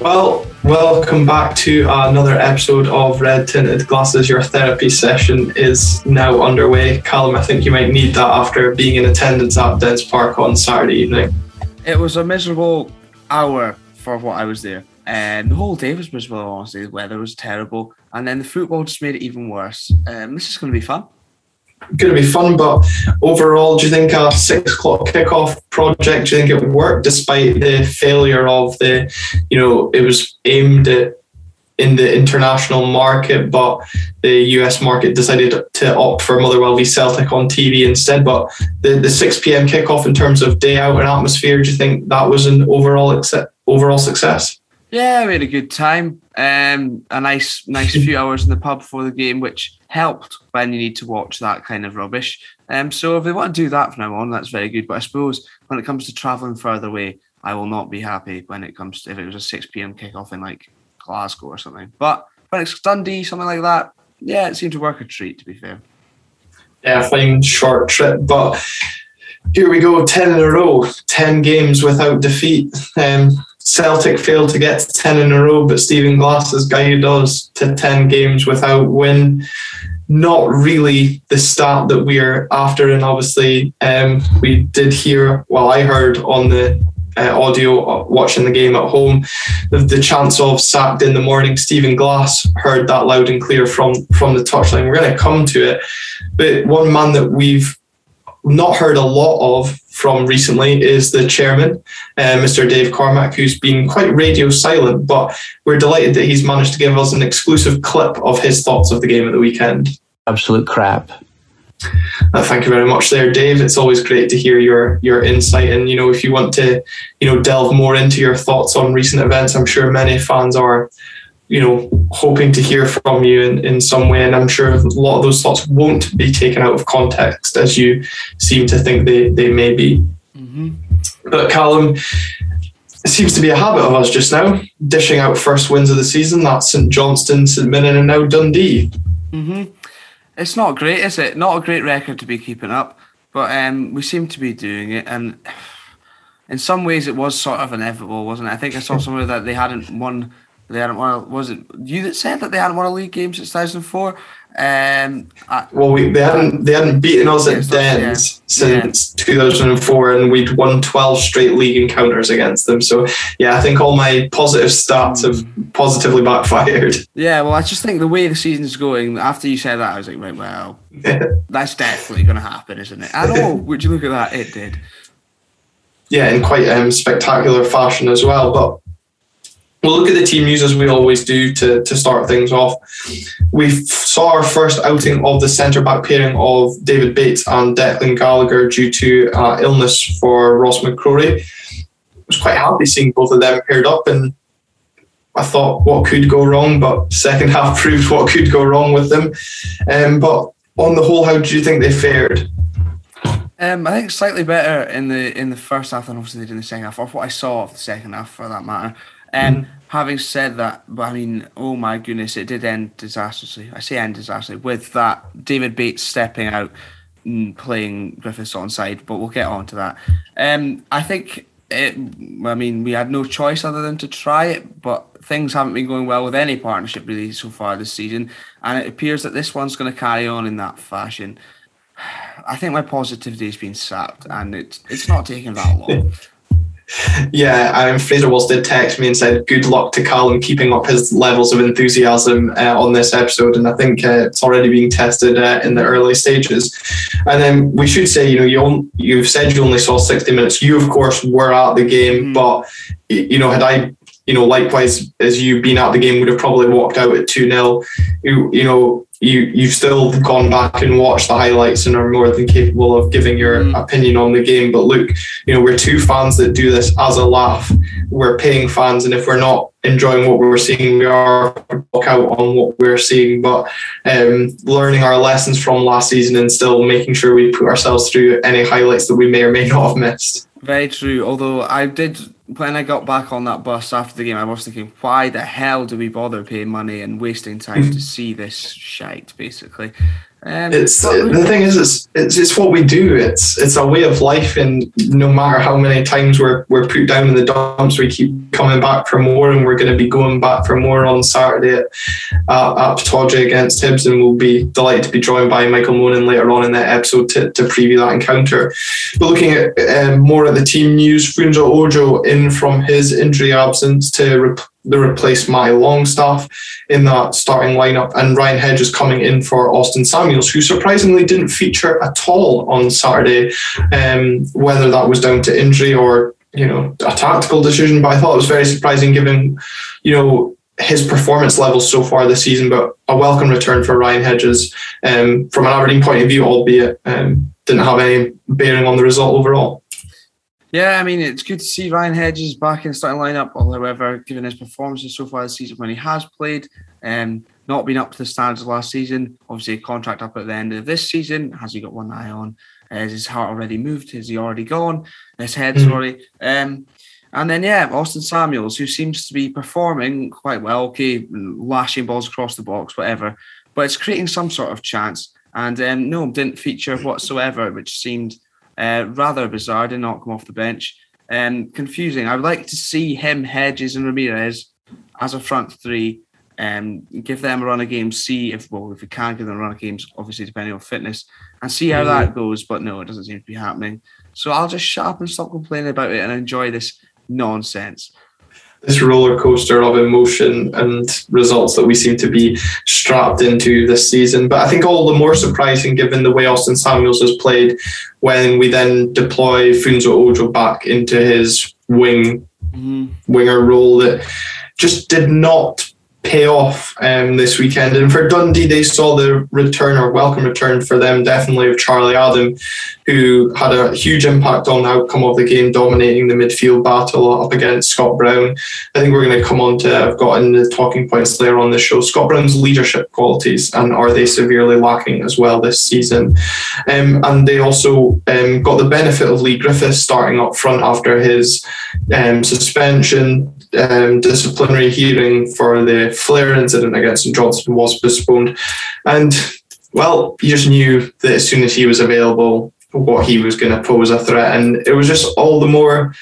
Well, welcome back to another episode of Red Tinted Glasses. Your therapy session is now underway. Callum, I think you might need that after being in attendance at Dens Park on Saturday evening. It was a miserable hour for what I was there. And the whole day was miserable, honestly. The weather was terrible. And then the football just made it even worse. Um, this is going to be fun going to be fun. But overall, do you think a six o'clock kickoff project? Do you think it worked despite the failure of the, you know, it was aimed at in the international market, but the US market decided to opt for Motherwell v Celtic on TV instead. But the, the 6 p.m. kickoff in terms of day out and atmosphere, do you think that was an overall overall success? Yeah, we had a good time. Um, a nice, nice few hours in the pub before the game, which helped when you need to watch that kind of rubbish. Um, so if they want to do that from now on, that's very good. But I suppose when it comes to travelling further away, I will not be happy when it comes to if it was a six pm kickoff in like Glasgow or something. But when it's Dundee, something like that, yeah, it seemed to work a treat. To be fair. Yeah, fine short trip, but here we go, ten in a row, ten games without defeat. Um, Celtic failed to get to 10 in a row, but Stephen Glass guy who does to 10 games without win. Not really the start that we're after. And obviously, um, we did hear, well, I heard on the uh, audio uh, watching the game at home, the, the chance of sacked in the morning. Stephen Glass heard that loud and clear from, from the touchline. We're going to come to it. But one man that we've not heard a lot of from recently is the chairman, uh, Mr. Dave Cormack, who's been quite radio silent, but we're delighted that he's managed to give us an exclusive clip of his thoughts of the game at the weekend. Absolute crap. Uh, thank you very much there, Dave. It's always great to hear your your insight. And you know, if you want to, you know, delve more into your thoughts on recent events, I'm sure many fans are you know, hoping to hear from you in, in some way. And I'm sure a lot of those thoughts won't be taken out of context as you seem to think they, they may be. Mm-hmm. But Callum, it seems to be a habit of us just now, dishing out first wins of the season. That's St Johnstone, St Mirren, and now Dundee. Mm-hmm. It's not great, is it? Not a great record to be keeping up, but um, we seem to be doing it. And in some ways, it was sort of inevitable, wasn't it? I think I saw somewhere that they hadn't won they hadn't won. A, was it you that said that they hadn't won a league game since 2004? Um, I, well, we, they hadn't they hadn't beaten us at Dens yeah. since yeah. 2004, and we'd won 12 straight league encounters against them. So yeah, I think all my positive stats have positively backfired. Yeah, well, I just think the way the season's going. After you said that, I was like, right, well, that's definitely going to happen, isn't it? And oh, would you look at that? It did. Yeah, in quite um, spectacular fashion as well, but We'll look at the team news as we always do to, to start things off. We saw our first outing of the centre back pairing of David Bates and Declan Gallagher due to uh, illness for Ross McCrorie. I was quite happy seeing both of them paired up, and I thought what could go wrong, but second half proved what could go wrong with them. Um, but on the whole, how do you think they fared? Um, I think slightly better in the in the first half than obviously they did in the second half, or what I saw of the second half for that matter. And um, mm-hmm. having said that, I mean, oh my goodness, it did end disastrously. I say end disastrously with that David Bates stepping out and playing Griffiths on side, but we'll get on to that. Um, I think it. I mean, we had no choice other than to try it, but things haven't been going well with any partnership really so far this season, and it appears that this one's going to carry on in that fashion. I think my positivity has been sapped, and it's it's not taking that long. Yeah, um, Fraser Walls did text me and said, "Good luck to Callum keeping up his levels of enthusiasm uh, on this episode." And I think uh, it's already being tested uh, in the early stages. And then we should say, you know, you you've said you only saw sixty minutes. You, of course, were at the game, mm. but you know, had I you know, likewise as you been at the game, would have probably walked out at 2 0. You, you know, you you've still gone back and watched the highlights and are more than capable of giving your mm. opinion on the game. But look, you know, we're two fans that do this as a laugh. We're paying fans, and if we're not enjoying what we're seeing, we are walk out on what we're seeing. But um, learning our lessons from last season and still making sure we put ourselves through any highlights that we may or may not have missed. Very true. Although I did when I got back on that bus after the game, I was thinking, why the hell do we bother paying money and wasting time mm. to see this shite, basically? Um, it's the thing is, it's, it's it's what we do. It's it's a way of life, and no matter how many times we're we're put down in the dumps, we keep coming back for more, and we're going to be going back for more on Saturday at uh, at Pittodrie against Hibs, and we'll be delighted to be joined by Michael Monin later on in that episode to, to preview that encounter. But looking at um, more at the team news, Funso Ojo in from his injury absence to. Rep- the replace Matty Longstaff in that starting lineup, and Ryan Hedges coming in for Austin Samuels, who surprisingly didn't feature at all on Saturday. Um, whether that was down to injury or you know a tactical decision, but I thought it was very surprising given you know his performance levels so far this season. But a welcome return for Ryan Hedges um, from an Aberdeen point of view, albeit um, didn't have any bearing on the result overall. Yeah, I mean, it's good to see Ryan Hedges back in the starting lineup. However, given his performances so far this season when he has played, and um, not been up to the standards last season, obviously a contract up at the end of this season. Has he got one eye on? Has his heart already moved? Has he already gone? His head, mm-hmm. sorry. Um, and then, yeah, Austin Samuels, who seems to be performing quite well, okay, lashing balls across the box, whatever, but it's creating some sort of chance. And um, no, didn't feature whatsoever, which seemed – uh, rather bizarre, did not come off the bench. Um, confusing. I would like to see him, Hedges, and Ramirez as a front three. Um, give them a run of games, see if well if we can give them a run of games, obviously depending on fitness, and see how that goes. But no, it doesn't seem to be happening. So I'll just shut up and stop complaining about it and enjoy this nonsense this roller coaster of emotion and results that we seem to be strapped into this season. But I think all the more surprising given the way Austin Samuels has played when we then deploy Funso Ojo back into his wing mm-hmm. winger role that just did not pay off um, this weekend. And for Dundee, they saw the return or welcome return for them, definitely of Charlie Adam, who had a huge impact on the outcome of the game, dominating the midfield battle up against Scott Brown. I think we're going to come on to, I've got in the talking points later on the show, Scott Brown's leadership qualities and are they severely lacking as well this season? Um, and they also um, got the benefit of Leigh Griffiths starting up front after his um, suspension um, disciplinary hearing for the flare incident against St Johnstone was postponed. And, well, you just knew that as soon as he was available, what he was going to pose a threat. And it was just all the more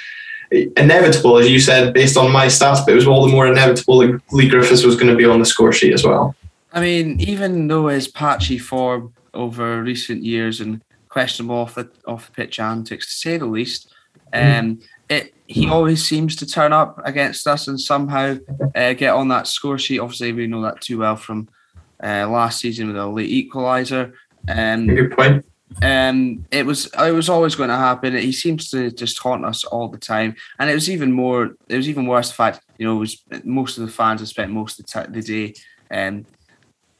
inevitable, as you said, based on my stats, but it was all the more inevitable that Leigh Griffiths was going to be on the score sheet as well. I mean, even though his patchy form over recent years and questionable off the off the pitch antics, to say the least, mm. um, it he always seems to turn up against us and somehow uh, get on that score sheet. Obviously, we know that too well from uh, last season with a late equaliser. Um, Good point. Um, it was it was always going to happen. He seems to just haunt us all the time, and it was even more. It was even worse. The fact you know, was most of the fans have spent most of the, t- the day um,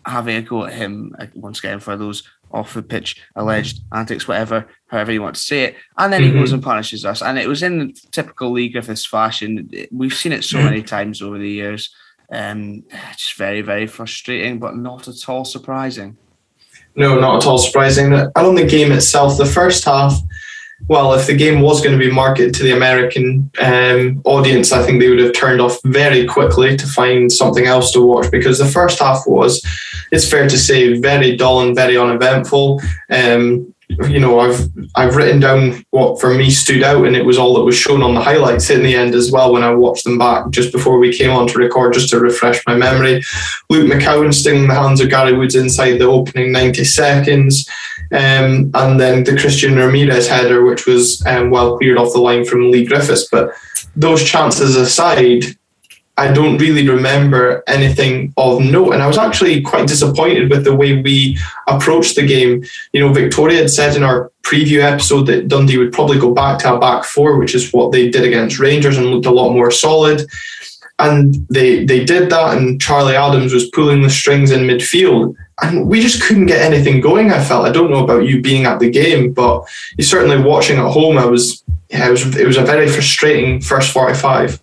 having a go at him uh, once again for those off the pitch alleged antics, whatever, however you want to say it. And then mm-hmm. he goes and punishes us. And it was in the typical Leigh Griffiths fashion. We've seen it so many times over the years. Um, just very, very frustrating, but not at all surprising. No, not at all surprising. And on the game itself, the first half, well, if the game was going to be marketed to the American um, audience, I think they would have turned off very quickly to find something else to watch because the first half was, it's fair to say, very dull and very uneventful. Um, you know, I've I've written down what for me stood out, and it was all that was shown on the highlights in the end as well. When I watched them back just before we came on to record, just to refresh my memory, Luke McCowan stinging the hands of Gary Woods inside the opening ninety seconds, um, and then the Christian Ramirez header, which was um, well cleared off the line from Leigh Griffiths. But those chances aside, I don't really remember anything of note. And I was actually quite disappointed with the way we approached the game. You know, Victoria had said in our preview episode that Dundee would probably go back to a back four, which is what they did against Rangers and looked a lot more solid. And they they did that, and Charlie Adams was pulling the strings in midfield. And we just couldn't get anything going, I felt. I don't know about you being at the game, but you certainly watching at home, I was yeah, it was it was a very frustrating first 45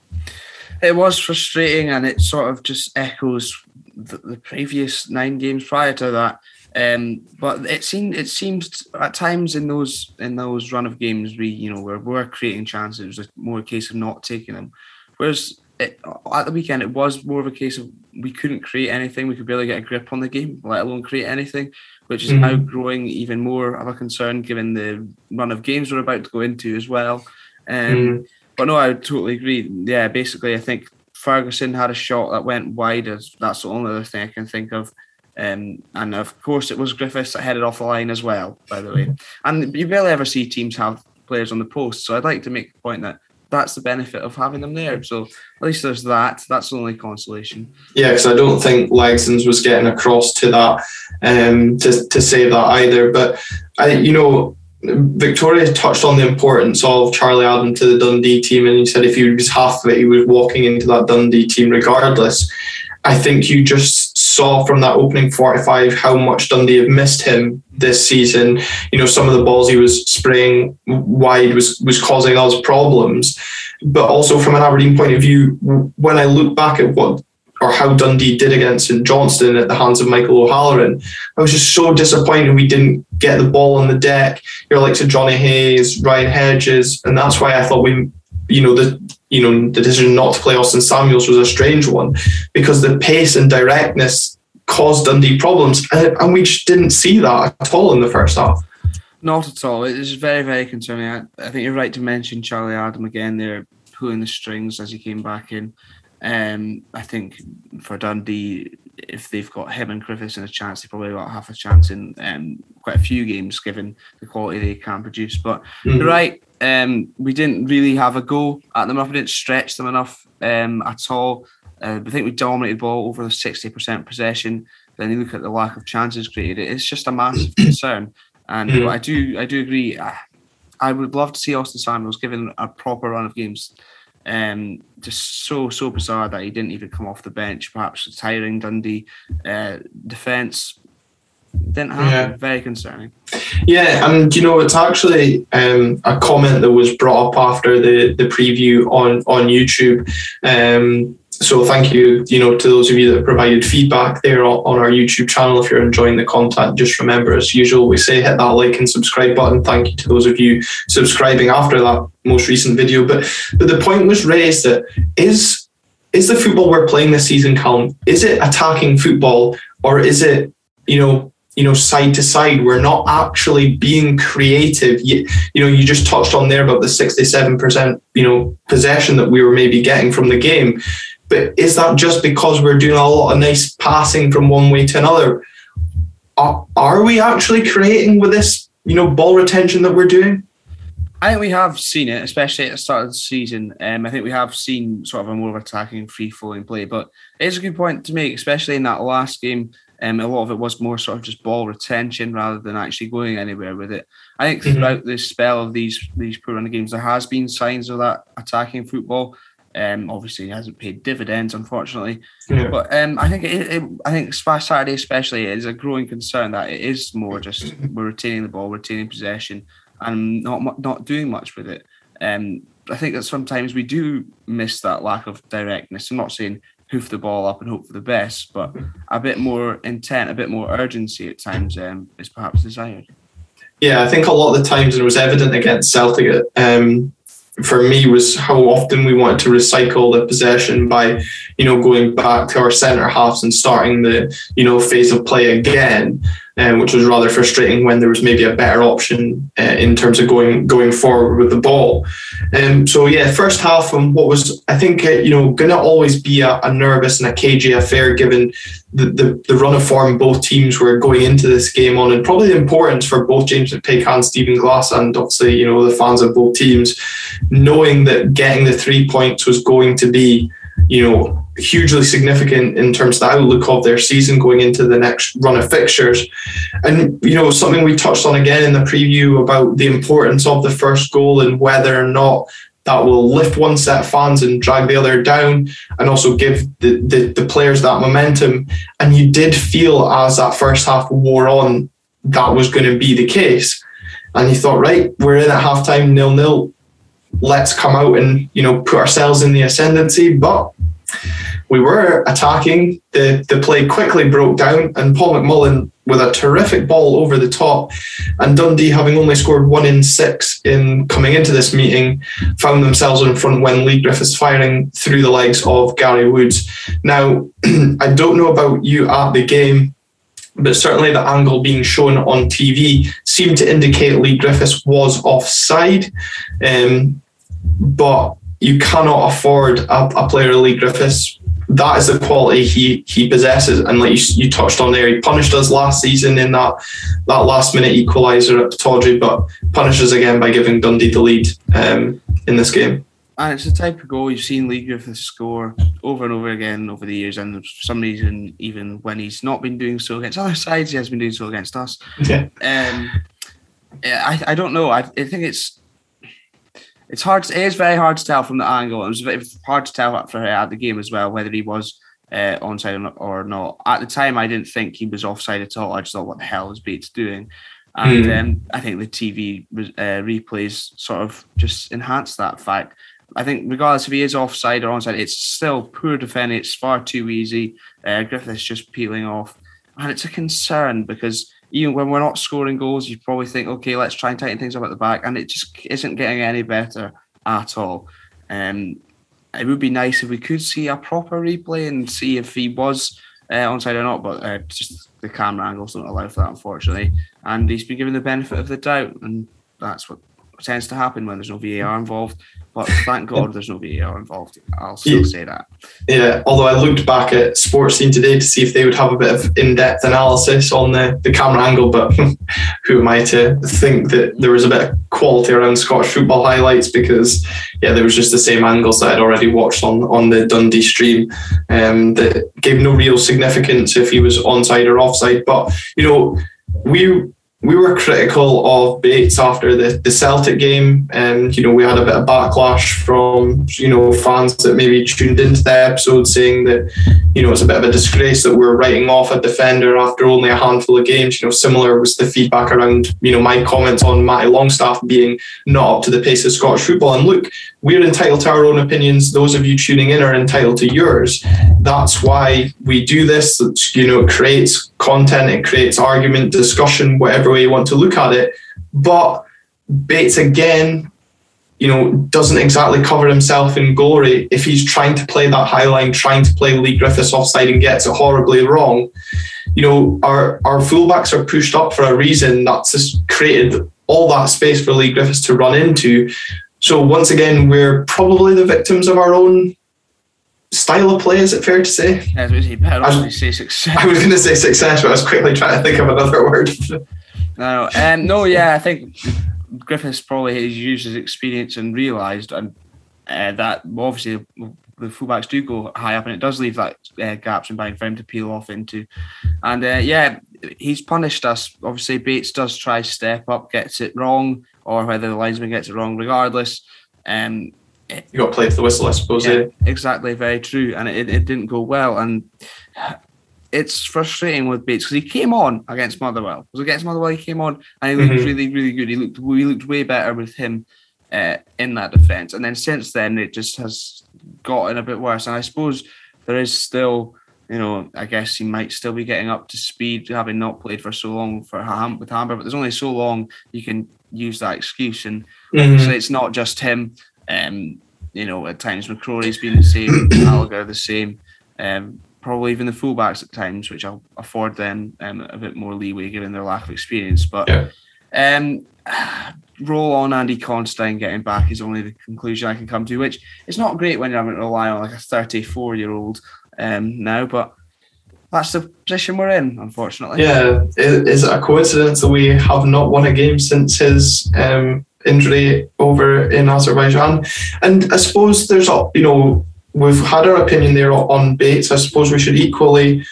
it was frustrating, and it sort of just echoes the, the previous nine games prior to that. Um, but it seemed it seems at times in those in those run of games we you know where we're creating chances, it was more a case of not taking them. Whereas it, at the weekend, it was more of a case of we couldn't create anything. We could barely get a grip on the game, let alone create anything, which is mm-hmm. now growing even more of a concern given the run of games we're about to go into as well. Um, mm-hmm. But no, I totally agree. Yeah, basically, I think Ferguson had a shot that went wide. As that's the only other thing I can think of. Um, and of course, it was Griffiths that headed off the line as well. By the way, and you barely ever see teams have players on the post. So I'd like to make the point that that's the benefit of having them there. So at least there's that. That's the only consolation. Yeah, because I don't think Legsons was getting across to that um, to to say that either. But I, you know, Victoria touched on the importance of Charlie Adam to the Dundee team, and he said if he was half of it, he was walking into that Dundee team regardless. I think you just saw from that opening 45 how much Dundee have missed him this season. You know, some of the balls he was spraying wide was was causing us problems. But also from an Aberdeen point of view, when I look back at what or how Dundee did against St Johnstone at the hands of Michael O'Halloran, I was just so disappointed we didn't get the ball on the deck. You're like to Johnny Hayes, Ryan Hedges, and that's why I thought we you know the you know the decision not to play Austin Samuels was a strange one because the pace and directness caused Dundee problems, and we just didn't see that at all in the first half. Not at all. It is very very concerning. I, I think you're right to mention Charlie Adam again. They're pulling the strings as he came back in. Um, I think for Dundee, if they've got him and Griffiths in a chance, they probably got half a chance in um, quite a few games, given the quality they can produce. But mm-hmm. you're right, um, we didn't really have a go at them enough. We didn't stretch them enough um, at all. Uh, I think we dominated ball over the 60% possession. Then you look at the lack of chances created. It's just a massive concern. And mm-hmm. I do, I do agree. I, I would love to see Austin Samuels given a proper run of games. Um, just so so bizarre that he didn't even come off the bench. Perhaps tiring Dundee uh, defense didn't happen. Yeah. Very concerning. Yeah, and you know it's actually um, a comment that was brought up after the the preview on on YouTube. Um, so thank you, you know, to those of you that provided feedback there on our YouTube channel. If you're enjoying the content, just remember, as usual, we say hit that like and subscribe button. Thank you to those of you subscribing after that most recent video. But but the point was raised that is is the football we're playing this season, Callum? Is it attacking football or is it you know you know side to side we're not actually being creative you, you know you just touched on there about the 67% you know possession that we were maybe getting from the game but is that just because we're doing a lot of nice passing from one way to another are, are we actually creating with this you know ball retention that we're doing I think we have seen it, especially at the start of the season. Um, I think we have seen sort of a more attacking, free flowing play. But it is a good point to make, especially in that last game um, a lot of it was more sort of just ball retention rather than actually going anywhere with it. I think mm-hmm. throughout this spell of these these poor running games, there has been signs of that attacking football. Um, obviously, it hasn't paid dividends, unfortunately. Yeah. But um, I think it, it, I think Saturday especially is a growing concern that it is more just we're retaining the ball, retaining possession, and not not doing much with it. Um, I think that sometimes we do miss that lack of directness. I'm not saying hoof the ball up and hope for the best, but a bit more intent, a bit more urgency at times um, is perhaps desired. Yeah, I think a lot of the times, and it was evident against Celtic, um, for me was how often we wanted to recycle the possession by, you know, going back to our centre halves and starting the, you know, phase of play again um, which was rather frustrating when there was maybe a better option uh, in terms of going going forward with the ball. Um, so yeah, first half and what was I think uh, you know going to always be a, a, nervous and a cagey affair given the, the, the run of form both teams were going into this game on, and probably the importance for both James McPake and Stephen Glass, and obviously you know the fans of both teams, knowing that getting the three points was going to be you know hugely significant in terms of the outlook of their season going into the next run of fixtures. And, you know, something we touched on again in the preview about the importance of the first goal and whether or not that will lift one set of fans and drag the other down and also give the, the, the players that momentum. And you did feel as that first half wore on, that was going to be the case. And you thought, right, we're in at halftime nil nil. Let's come out and, you know, put ourselves in the ascendancy. But we were attacking. The the play quickly broke down, and Paul McMullen with a terrific ball over the top, and Dundee having only scored one in six in coming into this meeting, found themselves in front when Leigh Griffiths firing through the legs of Gary Woods. Now, I don't know about you at the game, but certainly the angle being shown on TV seemed to indicate Leigh Griffiths was offside. Um, but you cannot afford a, a player Leigh Griffiths. That is the quality he he possesses, and like you, you, touched on there, he punished us last season in that that last minute equaliser at Pittodrie, but punishes again by giving Dundee the lead um, in this game. And it's the type of goal you've seen Leigh Griffiths score over and over again over the years. And for some reason, even when he's not been doing so against other sides, he has been doing so against us. Yeah. Um, I, I don't know. I, I think it's it's hard. To, it is very hard to tell from the angle. It was very hard to tell for at the game as well whether he was uh, onside or not. At the time, I didn't think he was offside at all. I just thought, what the hell is Bates doing? And mm. um, I think the TV uh, replays sort of just enhance that fact. I think regardless if he is offside or onside, it's still poor defending. It's far too easy. Uh, Griffiths just peeling off, and it's a concern because even when we're not scoring goals, you probably think, okay, let's try and tighten things up at the back, and it just isn't getting any better at all. Um, it would be nice if we could see a proper replay and see if he was uh, onside or not, but uh, just the camera angles don't allow for that, unfortunately. And he's been given the benefit of the doubt, and that's what tends to happen when there's no VAR involved. But thank God there's no VAR involved. I'll still yeah. say that. Yeah, although I looked back at Sportscene today to see if they would have a bit of in-depth analysis on the, the camera angle, but who am I to think that there was a bit of quality around Scottish football highlights because yeah, there was just the same angles that I'd already watched on, on the Dundee stream um, that gave no real significance if he was onside or offside. But you know, we we were critical of Bates after the, the Celtic game, and you know we had a bit of backlash from you know fans that maybe tuned into the episode saying that you know it's a bit of a disgrace that we're writing off a defender after only a handful of games. You know, similar was the feedback around you know my comments on Matty Longstaff being not up to the pace of Scottish football. And look, we're entitled to our own opinions. Those of you tuning in are entitled to yours. That's why we do this. You know, it creates content, it creates argument, discussion, whatever way you want to look at it. But Bates again, you know, doesn't exactly cover himself in glory if he's trying to play that high line, trying to play Leigh Griffiths offside and gets it horribly wrong. You know, our our fullbacks are pushed up for a reason that's just created all that space for Leigh Griffiths to run into. So once again, we're probably the victims of our own style of play. Is it fair to say? Yeah, I was, say success. I was going to say success, but I was quickly trying to think of another word. no, um, no, yeah, I think Griffiths probably has used his experience and realised and uh, that obviously the fullbacks do go high up, and it does leave that uh, gaps in behind for him to peel off into. And uh, yeah, he's punished us. Obviously, Bates does try step up, gets it wrong or whether the linesman gets it wrong. Regardless, um, it, you got to play to the whistle, I suppose. Yeah, exactly, very true, and it, it didn't go well, and it's frustrating with Bates because he came on against Motherwell. It was against Motherwell he came on and he looked mm-hmm. really, really good. He looked we looked way better with him uh, in that defence, and then since then it just has gotten a bit worse. And I suppose there is still you know, I guess he might still be getting up to speed, having not played for so long for Ham with Hamburg. But there's only so long you can use that excuse, and mm-hmm. it's not just him. Um, you know, at times McCrorie's been the same, Gallagher the same. Um, probably even the fullbacks at times, which I'll afford them um, a bit more leeway given their lack of experience. But yeah. um, roll on Andy Considine getting back is only the conclusion I can come to, which it's not great when you're having to rely on like a 34 year old um, now, but that's the position we're in, unfortunately. Yeah, is it a coincidence that we have not won a game since his um, injury over in Azerbaijan? And I suppose there's, a, you know, we've had our opinion there on Bates. I suppose we should equally,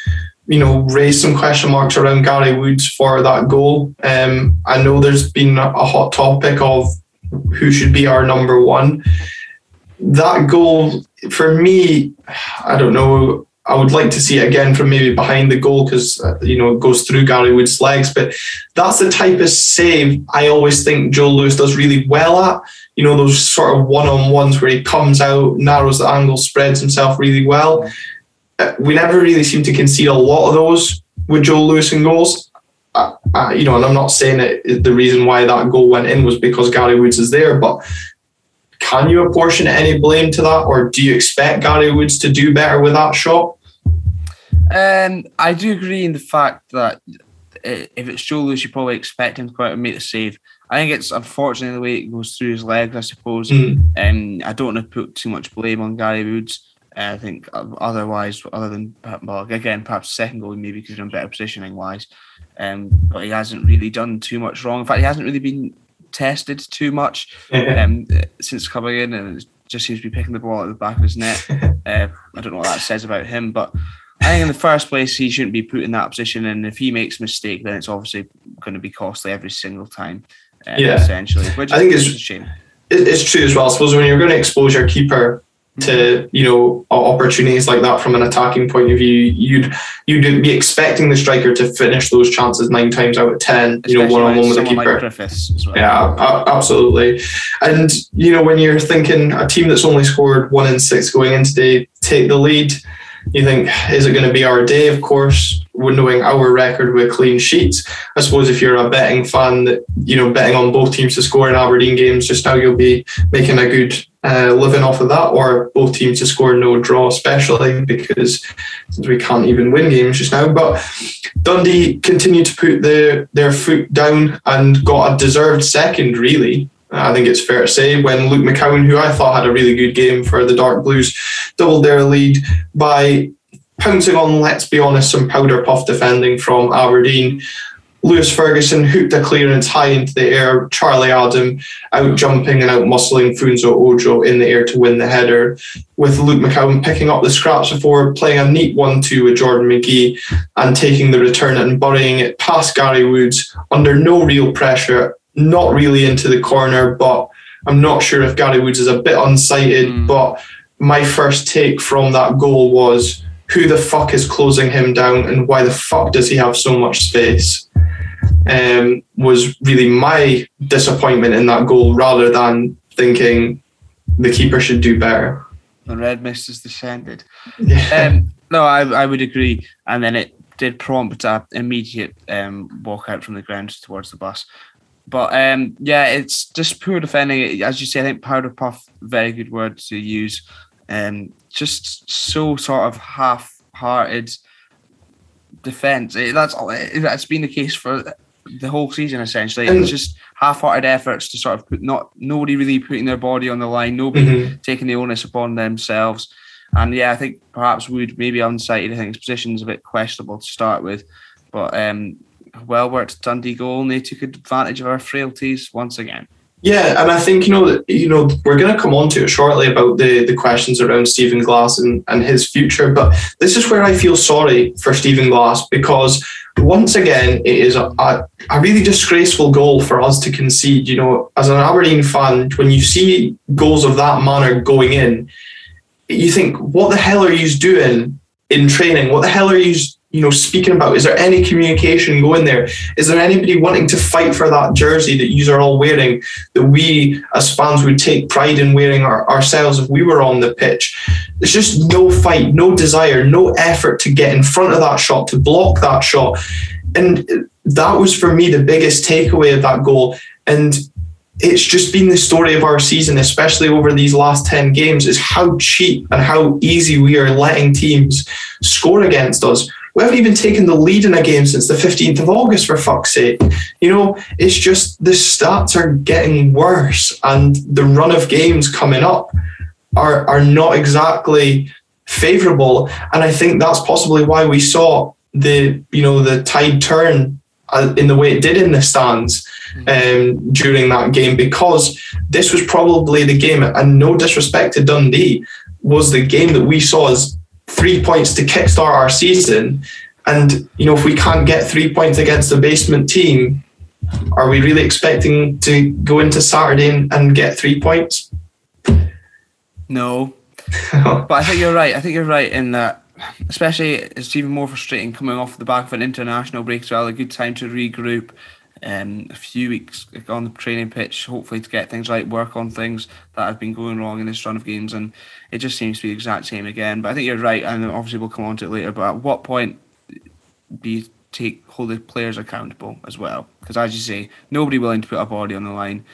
you know, raise some question marks around Gary Woods for that goal. Um, I know there's been a hot topic of who should be our number one. That goal, for me, I don't know. I would like to see it again from maybe behind the goal because uh, you know it goes through Gary Wood's legs. But that's the type of save I always think Joe Lewis does really well at. You know those sort of one on ones where he comes out, narrows the angle, spreads himself really well. uh, we never really seem to concede a lot of those with Joe Lewis in goals. Uh, uh, you know, and I'm not saying that the reason why that goal went in was because Gary Woods is there, but can you apportion any blame to that, or do you expect Gary Woods to do better with that shot? Um, I do agree in the fact that if it's Joe Lewis, you probably expect him to go out and make the save. I think it's unfortunately the way it goes through his legs, I suppose. Mm. Um, I don't want to put too much blame on Gary Woods. Uh, I think otherwise, other than well, again, perhaps second goal maybe because he's in better positioning wise, um, but he hasn't really done too much wrong. In fact, he hasn't really been tested too much um, since coming in, and it just seems to be picking the ball at the back of his net. uh, I don't know what that says about him, but I think in the first place he shouldn't be put in that position, and if he makes a mistake, then it's obviously going to be costly every single time. Uh, yeah, essentially, which I think it's a shame. It's true as well. I suppose when you're going to expose your keeper to you know opportunities like that from an attacking point of view you'd you'd be expecting the striker to finish those chances nine times out of ten you know one on one with the keeper like well. yeah absolutely and you know when you're thinking a team that's only scored one in six going in today take the lead you think, is it going to be our day? Of course, knowing our record with clean sheets. I suppose if you're a betting fan that, you know, betting on both teams to score in Aberdeen games, just now you'll be making a good uh, living off of that, or both teams to score no draw, especially because we can't even win games just now. But Dundee continued to put the, their foot down and got a deserved second, really. I think it's fair to say when Luke McCowan, who I thought had a really good game for the Dark Blues, doubled their lead by pouncing on, let's be honest, some powder puff defending from Aberdeen. Lewis Ferguson hooked a clearance high into the air. Charlie Adam out jumping and out muscling Funso Ojo in the air to win the header, with Luke McCowan picking up the scraps before playing a neat 1 2 with Jordan McGhee and taking the return and burying it past Gary Woods under no real pressure not really into the corner, but I'm not sure if Gary Woods is a bit unsighted. Mm. But my first take from that goal was who the fuck is closing him down and why the fuck does he have so much space? Um, was really my disappointment in that goal rather than thinking the keeper should do better. The red mist has descended. Yeah. Um, no, I, I would agree. And then it did prompt an immediate um, walk out from the ground towards the bus. But um, yeah, it's just poor defending. As you say, I think powder puff, very good word to use. Um, just so sort of half-hearted defense. It, that's it, that's been the case for the whole season essentially. It's just half-hearted efforts to sort of put not nobody really putting their body on the line, nobody mm-hmm. taking the onus upon themselves. And yeah, I think perhaps Wood maybe unsighted. I think his position's a bit questionable to start with, but um, well worked Dundee goal, and they took advantage of our frailties once again. Yeah, and I think you know you know we're going to come on to it shortly about the the questions around Stephen Glass and, and his future, but this is where I feel sorry for Stephen Glass because once again it is a, a, a really disgraceful goal for us to concede. You know, as an Aberdeen fan, when you see goals of that manner going in, you think, what the hell are you doing in training? What the hell are you you know speaking about is there any communication going there? Is there anybody wanting to fight for that jersey that you are all wearing that we as fans would take pride in wearing our, ourselves if we were on the pitch? There's just no fight no desire no effort to get in front of that shot to block that shot. And that was for me the biggest takeaway of that goal. And it's just been the story of our season, especially over these last 10 games, is how cheap and how easy we are letting teams score against us we haven't even taken the lead in a game since the 15th of August, for fuck's sake. You know, it's just the stats are getting worse and the run of games coming up are, are not exactly favourable. And I think that's possibly why we saw the, you know, the tide turn uh, in the way it did in the stands um, during that game because this was probably the game, and no disrespect to Dundee, was the game that we saw as three points to kickstart our season. And you know, if we can't get three points against the basement team, are we really expecting to go into Saturday and get three points? No. but I think you're right. I think you're right in that especially it's even more frustrating coming off the back of an international break as well, a good time to regroup. Um, a few weeks on the training pitch, hopefully to get things right, work on things that have been going wrong in this run of games, and it just seems to be the exact same again. But I think you're right, and obviously we'll come on to it later. But at what point do you take hold the players accountable as well? Because as you say, nobody willing to put a body on the line,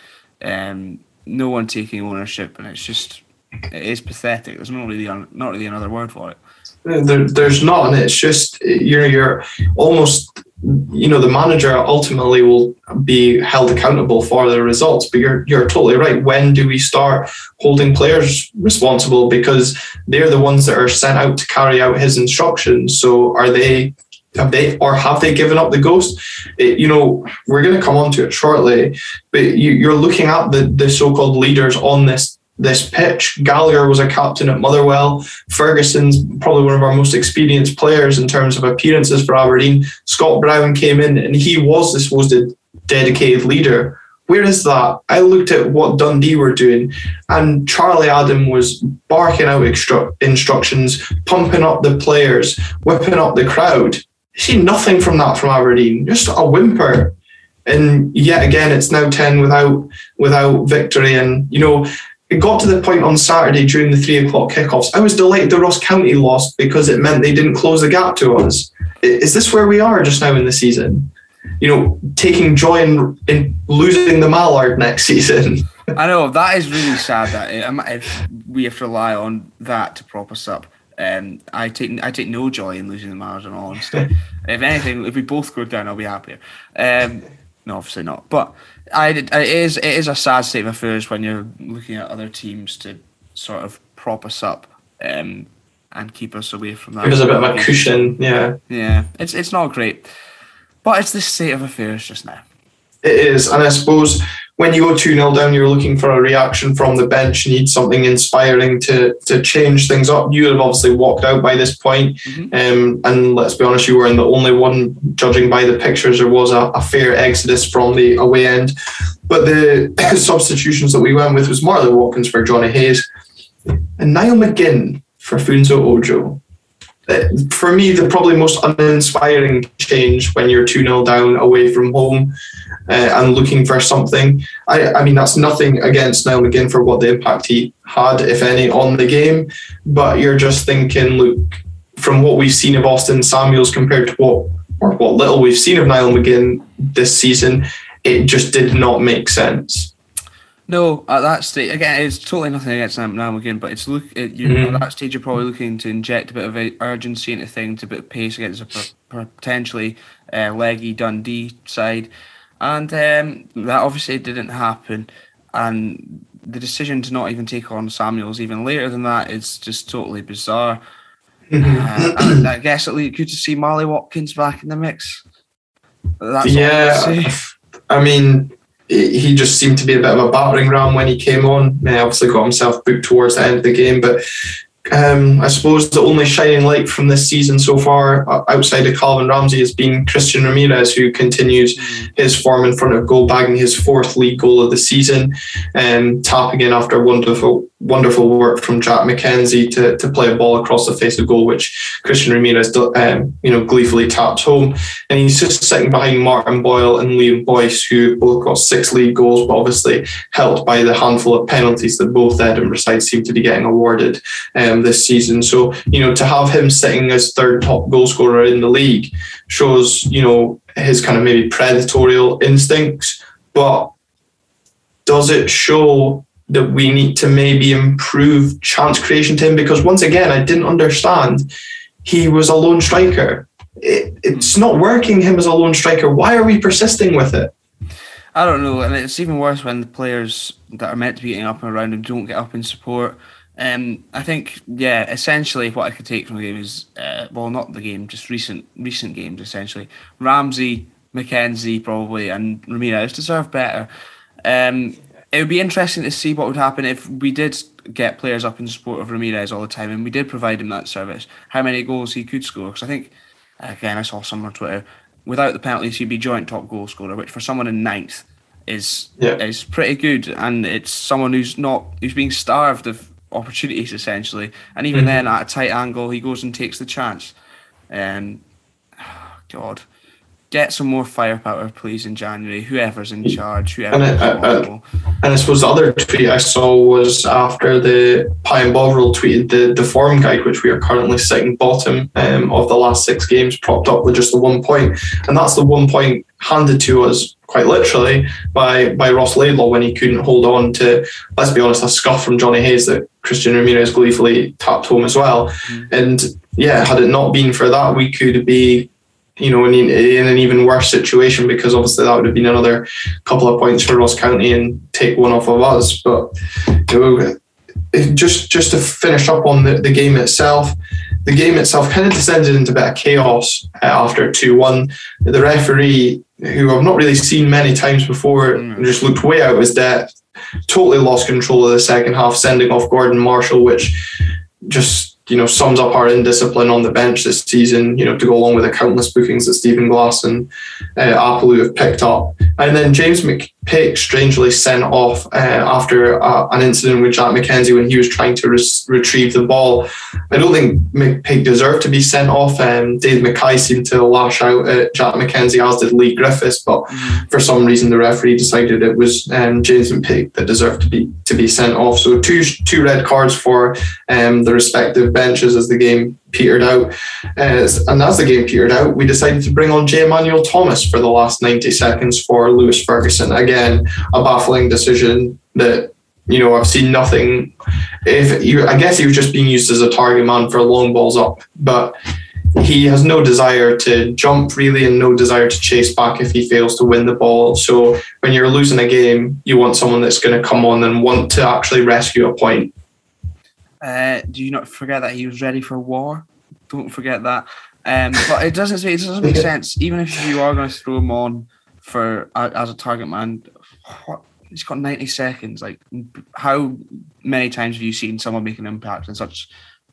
um, no one taking ownership, and it's just it is pathetic. There's not really not really another word for it. There, there's not, and it's just you're you're almost you know the manager ultimately will be held accountable for the results but you're you're totally right. When do we start holding players responsible? Because they're the ones that are sent out to carry out his instructions. So are they have they or have they given up the ghost? It, you know we're going to come on to it shortly but you, you're looking at the the so-called leaders on this this pitch. Gallagher was a captain at Motherwell. Ferguson's probably one of our most experienced players in terms of appearances for Aberdeen. Scott Brown came in and he was the supposed dedicated leader. Where is that? I looked at what Dundee were doing, and Charlie Adam was barking out extru- instructions, pumping up the players, whipping up the crowd. I see nothing from that from Aberdeen, just a whimper. And yet again, it's now ten without without victory. And you know, it got to the point on Saturday during the three o'clock kickoffs. I was delighted the Ross County lost because it meant they didn't close the gap to us. Is this where we are just now in the season? You know, taking joy in, in losing the Mallard next season. I know that is really sad that if we have to rely on that to prop us up. Um, I take I take no joy in losing the Mallard in all if anything, if we both go down, I'll be happier. Um, no, obviously not. But I, it is it is a sad state of affairs when you're looking at other teams to sort of prop us up um, and keep us away from that. It was a bit of a cushion, yeah. Yeah, it's it's not great, but it's the state of affairs just now. It is, and I suppose when you go 2 0 down, you're looking for a reaction from the bench. You need something inspiring to to change things up. You have obviously walked out by this point. Mm-hmm. Um, and let's be honest, you weren't the only one, judging by the pictures, there was a, a fair exodus from the away end. But the substitutions that we went with was Marley Watkins for Johnny Hayes and Niall McGinn for Funso Ojo uh, for me, the probably most uninspiring change when you're 2 0 down away from home uh, and looking for something. I, I mean, that's nothing against Niall McGinn for what the impact he had, if any, on the game. But you're just thinking, look, from what we've seen of Austin Samuels compared to what or what little we've seen of Niall McGinn this season, it just did not make sense. No, at that stage, again, it's totally nothing against Niall McGinn, but it's look it, you mm-hmm. at that stage you're probably looking to inject a bit of urgency into things, a bit of pace against a potentially uh, leggy Dundee side. And um, that obviously didn't happen. And the decision to not even take on Samuels even later than that is just totally bizarre. uh, and I guess at least good to see Marley Watkins back in the mix. That's yeah, I mean, he just seemed to be a bit of a battering ram when he came on. He obviously got himself booked towards the end of the game, but um, I suppose the only shining light from this season so far, uh, outside of Calvin Ramsey, has been Christian Ramirez, who continues his form in front of goal, bagging his fourth league goal of the season, and um, tapping in after a wonderful, wonderful work from Jack McKenzie to, to play a ball across the face of goal, which Christian Ramirez, um, you know, gleefully tapped home. And he's just sitting behind Martin Boyle and Liam Boyce, who both got six league goals, but obviously helped by the handful of penalties that both Edinburgh sides seem to be getting awarded. Um, this season. So, you know, to have him sitting as third top goal scorer in the league shows, you know, his kind of maybe predatorial instincts. But does it show that we need to maybe improve chance creation to him? Because once again, I didn't understand he was a lone striker. It, it's not working him as a lone striker. Why are we persisting with it? I don't know, and it's even worse when the players that are meant to be getting up and around him don't get up in support. Um, I think, yeah, essentially what I could take from the game is, uh, well, not the game, just recent recent games. Essentially, Ramsey, McKenzie, probably, and Ramirez deserve better. Um, it would be interesting to see what would happen if we did get players up in support of Ramirez all the time, and we did provide him that service. How many goals he could score? Because I think, again, I saw someone on Twitter. Without the penalties, he'd be joint top goal scorer, which for someone in ninth is yeah. is pretty good, and it's someone who's not who's being starved of opportunities essentially. And even mm-hmm. then, at a tight angle, he goes and takes the chance. Um, God, get some more firepower, please, in January. Whoever's in charge, whoever. And, I, and I suppose the other tweet I saw was after the Pie and Bovril tweeted the, the form guide, which we are currently sitting bottom um, of the last six games, propped up with just the one point. And that's the one point handed to us quite literally by by Ross Laidlaw when he couldn't hold on to, let's be honest, a scuff from Johnny Hayes that Christian Ramirez gleefully tapped home as well. Mm. And yeah, had it not been for that, we could be you know, in, in an even worse situation because obviously that would have been another couple of points for Ross County and take one off of us. But you know, just just to finish up on the, the game itself, the game itself kind of descended into a bit of chaos uh, after 2 1. The referee, who I've not really seen many times before, mm. just looked way out of his depth, totally lost control of the second half, sending off Gordon Marshall, which just you know sums up our indiscipline on the bench this season. You know to go along with the countless bookings that Stephen Glass and uh, Apaloo have picked up, and then James McPake strangely sent off uh, after uh, an incident with Jack McKenzie when he was trying to res- retrieve the ball. I don't think McPake deserved to be sent off. Um, Dave Mackay seemed to lash out at Jack McKenzie, as did Leigh Griffiths, but mm-hmm. for some reason the referee decided it was um, James McPake that deserved to be to be sent off. So two two red cards for um, the respective benches as the game petered out. Uh, and as the game petered out, we decided to bring on Jay Emmanuel-Thomas for the last 90 seconds for Lewis Ferguson. Again, a baffling decision that you know, I've seen nothing. If you, I guess he was just being used as a target man for long balls up, but he has no desire to jump really and no desire to chase back if he fails to win the ball. So when you're losing a game, you want someone that's going to come on and want to actually rescue a point. Uh, do you not forget that he was ready for war? Don't forget that. Um, but it doesn't it doesn't make sense. Even if you are going to throw him on for uh, as a target man, what, he's got ninety seconds. Like, how many times have you seen someone make an impact in such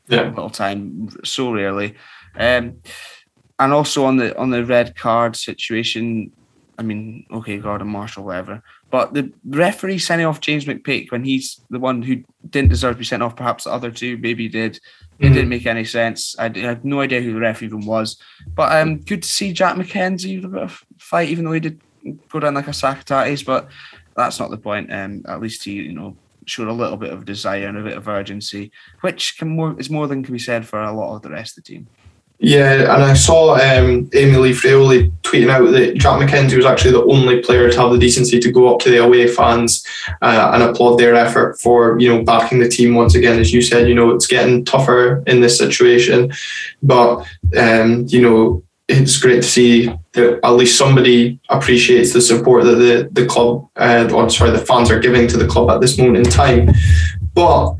yeah. little time? So rarely. Um, and also on the on the red card situation, I mean, okay, Gordon Marshall, whatever. But the referee sending off James McPake when he's the one who didn't deserve to be sent off, perhaps the other two maybe did. It mm-hmm. didn't make any sense. I, had no idea who the ref even was. But um, good to see Jack McKenzie with a bit of fight, even though he did go down like a sack of But that's not the point. Um, at least he, you know, showed a little bit of desire and a bit of urgency, which can more is more than can be said for a lot of the rest of the team. Yeah, and I saw um, Amy Lee Fraioli tweeting out that Jack McKenzie was actually the only player to have the decency to go up to the away fans uh, and applaud their effort for you know backing the team once again. As you said, you know it's getting tougher in this situation, but um, you know it's great to see that at least somebody appreciates the support that the the club, uh, or sorry, the fans are giving to the club at this moment in time. But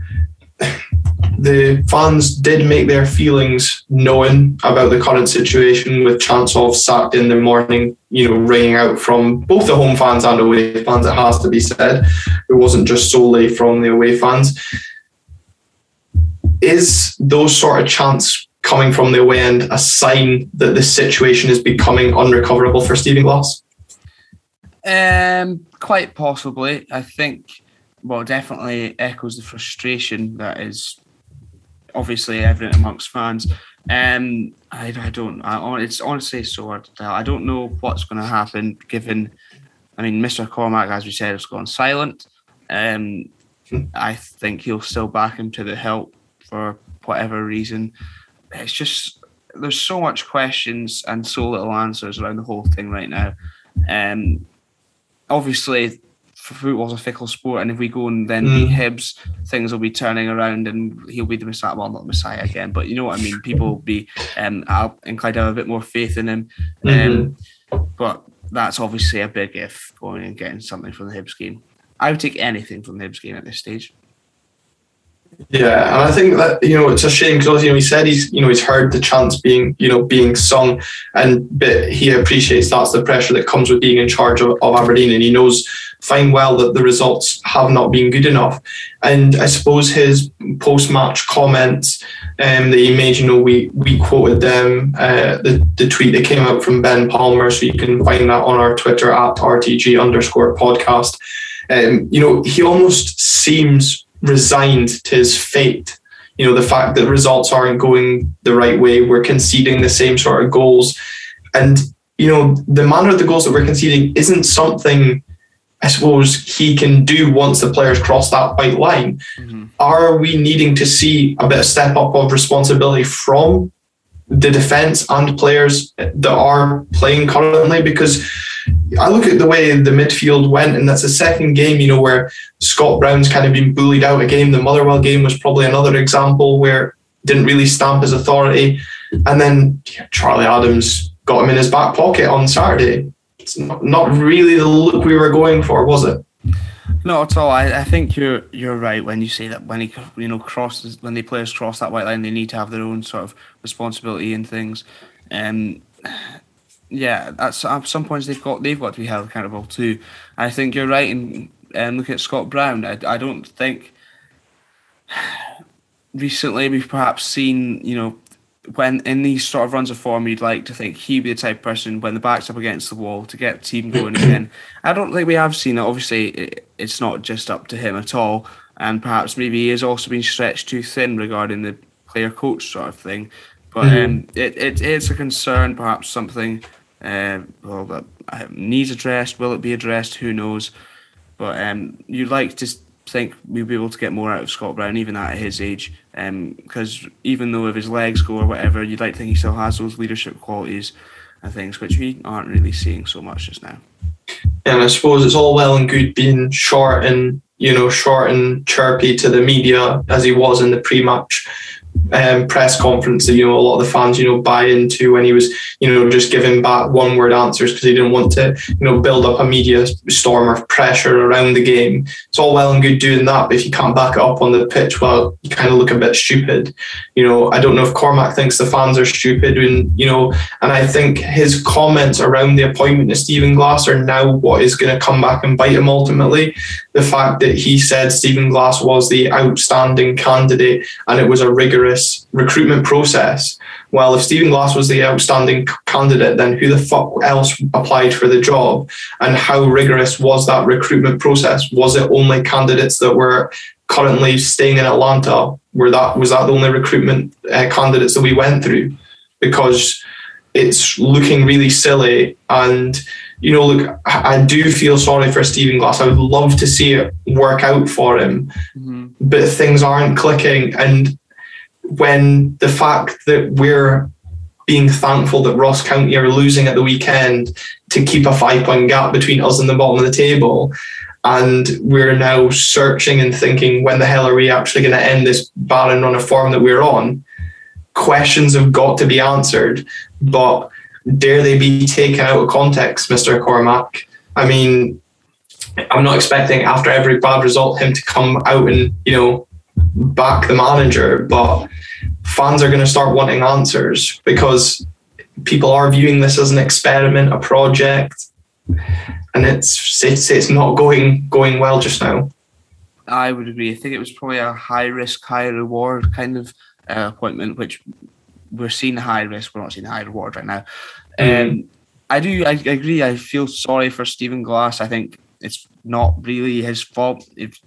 the fans did make their feelings known about the current situation with chants of sacked in the morning, you know, ringing out from both the home fans and away fans, it has to be said. It wasn't just solely from the away fans. Is those sort of chants coming from the away end a sign that the situation is becoming unrecoverable for Stephen Glass? Um, quite possibly. I think well, definitely echoes the frustration that is obviously evident amongst fans. Um, I, I don't. I, it's honestly so hard to tell. I don't know what's going to happen. Given, I mean, Mr. Cormack, as we said, has gone silent. Um, I think he'll still back him to the help for whatever reason. It's just there's so much questions and so little answers around the whole thing right now. Um, obviously, football's a fickle sport, and if we go and then mm. beat Hibs, things will be turning around, and he'll be the Messiah. Well, not the Messiah again, but you know what I mean. People will be um, inclined to have a bit more faith in him. Mm-hmm. Um, but that's obviously a big if going and getting something from the Hibs game. I would take anything from the Hibs game at this stage. Yeah, and I think that you know it's a shame because you know he said he's you know he's heard the chants being you know being sung, and but he appreciates that's the pressure that comes with being in charge of, of Aberdeen, and he knows fine well that the results have not been good enough. And I suppose his post match comments um, that he made, you know, we we quoted them uh, the the tweet that came out from Ben Palmer, so you can find that on our Twitter at rtg underscore podcast. Um, you know, he almost seems resigned to his fate. You know, the fact that results aren't going the right way, we're conceding the same sort of goals. And you know, the manner of the goals that we're conceding isn't something I suppose he can do once the players cross that white line. Mm-hmm. Are we needing to see a bit of step up of responsibility from the defense and players that are playing currently? Because I look at the way the midfield went, and that's the second game, you know, where Scott Brown's kind of been bullied out a game. The Motherwell game was probably another example where didn't really stamp his authority. And then yeah, Charlie Adams got him in his back pocket on Saturday. It's not, really the look we were going for, was it? No, at all. I, I think you're you're right when you say that when he you know crosses when the players cross that white line, they need to have their own sort of responsibility and things. And yeah, at some points they've got they've got to be held accountable too. I think you're right in um, looking at Scott Brown. I, I don't think recently we've perhaps seen you know when in these sort of runs of form, you'd like to think he'd be the type of person when the back's up against the wall to get the team going again. I don't think we have seen it. Obviously, it, it's not just up to him at all, and perhaps maybe he has also been stretched too thin regarding the player coach sort of thing. But mm-hmm. um, it, it is a concern, perhaps something uh, well that uh, needs addressed. Will it be addressed? Who knows? But um, you'd like to think we'll be able to get more out of Scott Brown, even at his age. Because um, even though if his legs go or whatever, you'd like to think he still has those leadership qualities and things, which we aren't really seeing so much just now. And I suppose it's all well and good being short and you know short and chirpy to the media as he was in the pre-match um, press conference that you know a lot of the fans you know buy into when he was you know just giving back one word answers because he didn't want to you know build up a media storm of pressure around the game. It's all well and good doing that, but if you can't back it up on the pitch, well, you kind of look a bit stupid. You know, I don't know if Cormack thinks the fans are stupid, and you know, and I think his comments around the appointment of Stephen Glass are now what is going to come back and bite him ultimately. The fact that he said Stephen Glass was the outstanding candidate and it was a rigorous rigorous recruitment process. Well, if Stephen Glass was the outstanding candidate, then who the fuck else applied for the job? And how rigorous was that recruitment process? Was it only candidates that were currently staying in Atlanta? Were that was that the only recruitment uh, candidates that we went through? Because it's looking really silly and you know, look, I do feel sorry for Stephen Glass. I would love to see it work out for him, mm-hmm. but things aren't clicking. And when the fact that we're being thankful that Ross County are losing at the weekend to keep a five point gap between us and the bottom of the table. And we're now searching and thinking, when the hell are we actually going to end this barren run of form that we're on? Questions have got to be answered, but dare they be taken out of context, Mr. Cormack? I mean, I'm not expecting after every bad result him to come out and, you know, back the manager, but fans are going to start wanting answers because people are viewing this as an experiment, a project, and it's it's, it's not going going well just now. I would agree. I think it was probably a high risk, high reward kind of uh, appointment, which we're seeing high risk, we're not seeing high reward right now. Mm. Um, I do, I agree. I feel sorry for Stephen Glass. I think it's not really his fault. If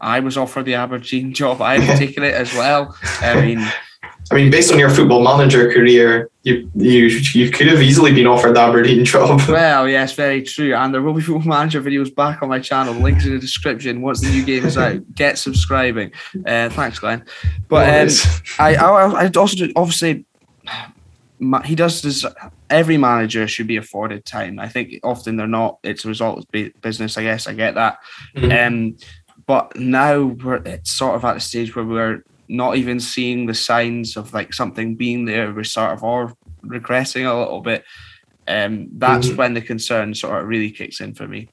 I was offered the Aberdeen job, I'd have taken it as well. I mean, I mean, based on your football manager career, you you you could have easily been offered the Aberdeen job. Well, yes, very true. And there will be football manager videos back on my channel. Links in the description. Once the new game is out, get subscribing. Uh, thanks, Glenn. But um, I, I I also do, obviously he does this. Every manager should be afforded time. I think often they're not. It's a result of business. I guess I get that. Mm-hmm. Um, but now we're it's sort of at the stage where we're not even seeing the signs of like something being there. We're sort of all regressing a little bit. Um, that's mm-hmm. when the concern sort of really kicks in for me.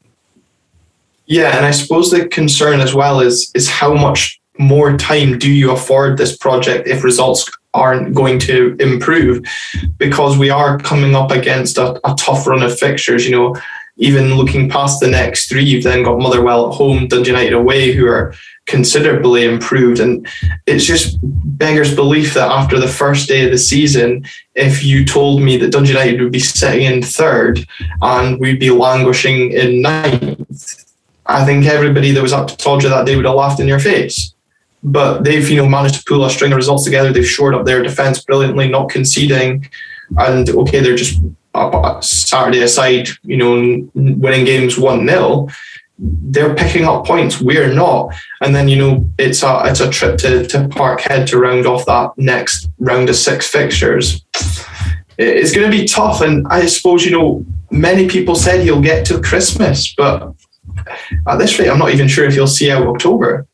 Yeah, and I suppose the concern as well is is how much more time do you afford this project if results aren't going to improve? Because we are coming up against a, a tough run of fixtures. You know, even looking past the next three, you've then got Motherwell at home, Dundee United away, who are considerably improved. And it's just beggars belief that after the first day of the season, if you told me that Dundee United would be sitting in third and we'd be languishing in ninth, I think everybody that was up to Todger that day would have laughed in your face. But they've, you know, managed to pull a string of results together. They've shored up their defence brilliantly, not conceding. And okay, they're just Saturday aside, you know, winning games one 0 they're picking up points. We're not. And then you know it's a it's a trip to to Parkhead to round off that next round of six fixtures. It's going to be tough, and I suppose you know many people said he'll get to Christmas, but at this rate, I'm not even sure if he'll see out October.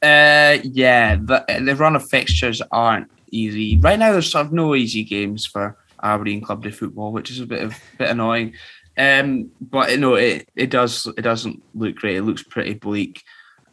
Uh, yeah, the the run of fixtures aren't easy right now. There's sort of no easy games for Aberdeen Club de Football, which is a bit of bit annoying. Um, but you know, it it does it doesn't look great. It looks pretty bleak.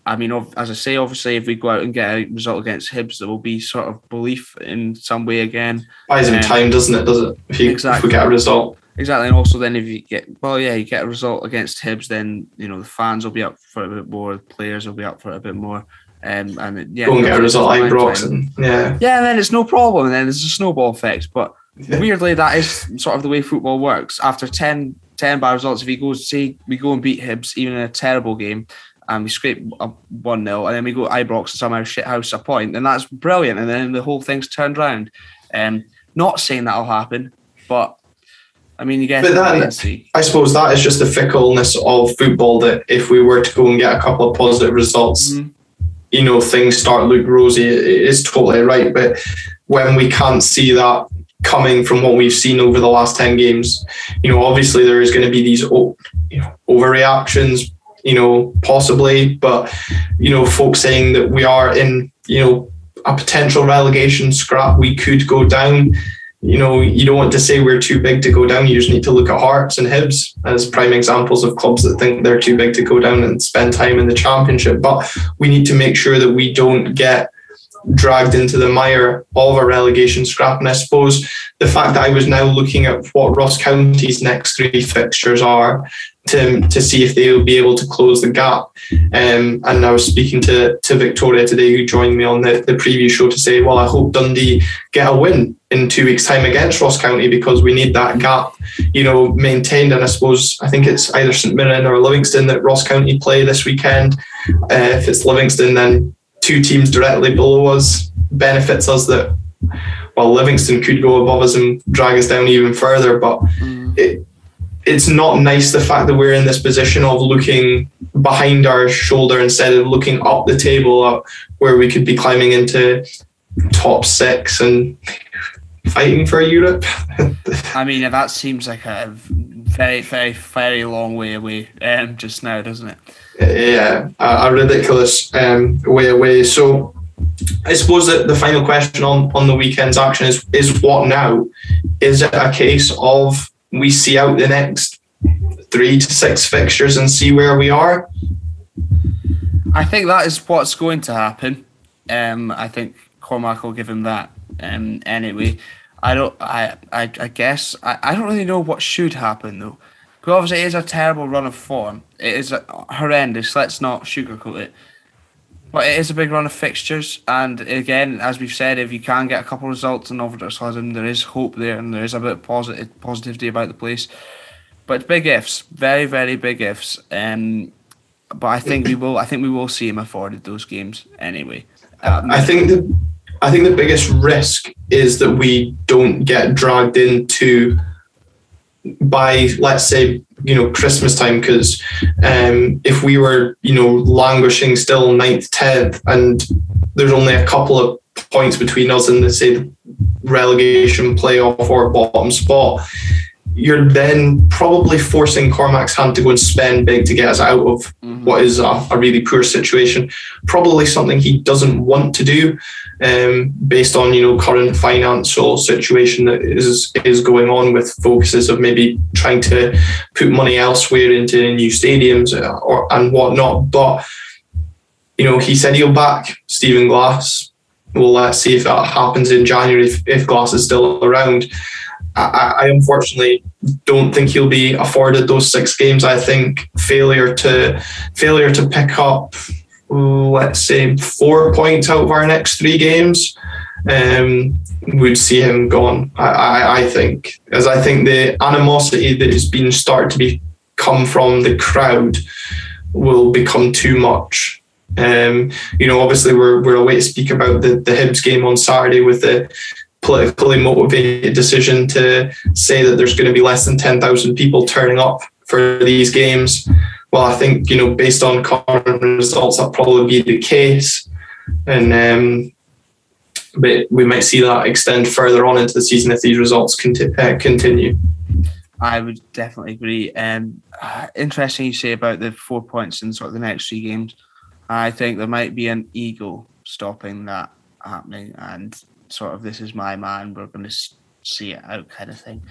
I mean, as I say, obviously, if we go out and get a result against Hibs, there will be sort of belief in some way again. Buys him um, time, doesn't it? Does it? If, you, exactly. if we get a result. Exactly, and also then if you get well, yeah, you get a result against Hibs, then you know the fans will be up for it a bit more, the players will be up for it a bit more. Um, and yeah, go and get a result like Broxton. Yeah. Yeah, and then it's no problem, and then there's a snowball effect. But yeah. weirdly, that is sort of the way football works. After 10, 10 bad results, if he goes, say, we go and beat Hibs, even in a terrible game, and we scrape a 1 0, and then we go Ibrox and somehow shit house a point, then that's brilliant. And then the whole thing's turned around. Um, not saying that'll happen, but I mean, you get. But that, I suppose that is just the fickleness of football. That if we were to go and get a couple of positive results, mm-hmm. you know, things start look rosy. It is totally right. But when we can't see that coming from what we've seen over the last 10 games. You know, obviously there is going to be these overreactions, you know, possibly, but, you know, folks saying that we are in, you know, a potential relegation scrap, we could go down. You know, you don't want to say we're too big to go down. You just need to look at Hearts and Hibs as prime examples of clubs that think they're too big to go down and spend time in the championship. But we need to make sure that we don't get dragged into the mire of a relegation scrap. And I suppose the fact that I was now looking at what Ross County's next three fixtures are to, to see if they'll be able to close the gap. Um, and I was speaking to, to Victoria today, who joined me on the, the preview show to say, well, I hope Dundee get a win in two weeks' time against Ross County because we need that gap, you know, maintained. And I suppose I think it's either St Mirren or Livingston that Ross County play this weekend. Uh, if it's Livingston, then two teams directly below us benefits us that well Livingston could go above us and drag us down even further but mm. it, it's not nice the fact that we're in this position of looking behind our shoulder instead of looking up the table up where we could be climbing into top six and fighting for Europe. I mean, that seems like a very, very, very long way away um, just now, doesn't it? Yeah, a, a ridiculous um, way away. So I suppose that the final question on, on the weekend's action is is what now? Is it a case of we see out the next three to six fixtures and see where we are? I think that is what's going to happen. Um, I think Cormack will give him that. Um, anyway, I don't. I I, I guess I, I don't really know what should happen though. Because obviously it is a terrible run of form. It is horrendous. Let's not sugarcoat it. But it is a big run of fixtures, and again, as we've said, if you can get a couple of results in Overton, there is hope there, and there is a bit of positive positivity about the place. But big ifs, very very big ifs. Um, but I think we will. I think we will see him afforded those games anyway. Um, I think the, I think the biggest risk is that we don't get dragged into by let's say you know Christmas time because um, if we were you know languishing still ninth, tenth, and there's only a couple of points between us and the say the relegation playoff or bottom spot, you're then probably forcing Cormack's hand to go and spend big to get us out of mm-hmm. what is a, a, really poor situation. Probably something he doesn't want to do, um, based on you know current financial situation that is is going on with focuses of maybe trying to put money elsewhere into new stadiums or and whatnot. But you know, he said he'll back Stephen Glass. Well, let's see if that happens in January if, if Glass is still around. I, I, unfortunately don't think he'll be afforded those six games. I think failure to failure to pick up, let's say, four points out of our next three games um, would see him gone. I, I, I, think, as I think the animosity that has been started to be come from the crowd will become too much. Um, you know, obviously we're we're away to speak about the the Hibs game on Saturday with the politically motivated decision to say that there's going to be less than 10,000 people turning up for these games. Well, I think, you know, based on current results, that probably be the case. And, um, but we might see that extend further on into the season if these results conti- uh, continue. I would definitely agree. Um, uh, interesting you say about the four points in sort of the next three games. I think there might be an ego stopping that happening, and sort of this is my man. We're going to see it out, kind of thing.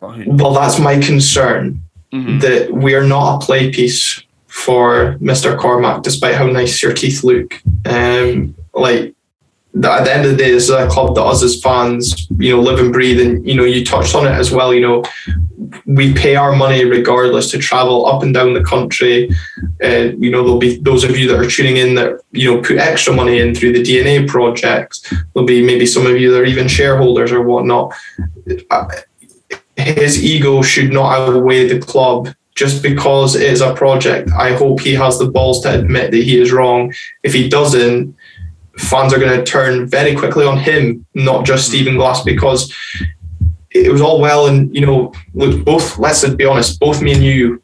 Well, that's my concern. Mm-hmm. That we are not a play piece for Mr. Cormack, despite how nice your teeth look. Um, like at the end of the day, this is a club that us as fans, you know, live and breathe. And, you know, you touched on it as well, you know, we pay our money regardless to travel up and down the country. Uh, you know, there'll be those of you that are tuning in that, you know, put extra money in through the DNA project. There'll be maybe some of you that are even shareholders or whatnot. Uh, his ego should not outweigh the club just because it is a project. I hope he has the balls to admit that he is wrong. If he doesn't, fans are going to turn very quickly on him, not just. Stephen Glass, because it was all well and you know, look, both. Let's be honest, both me and you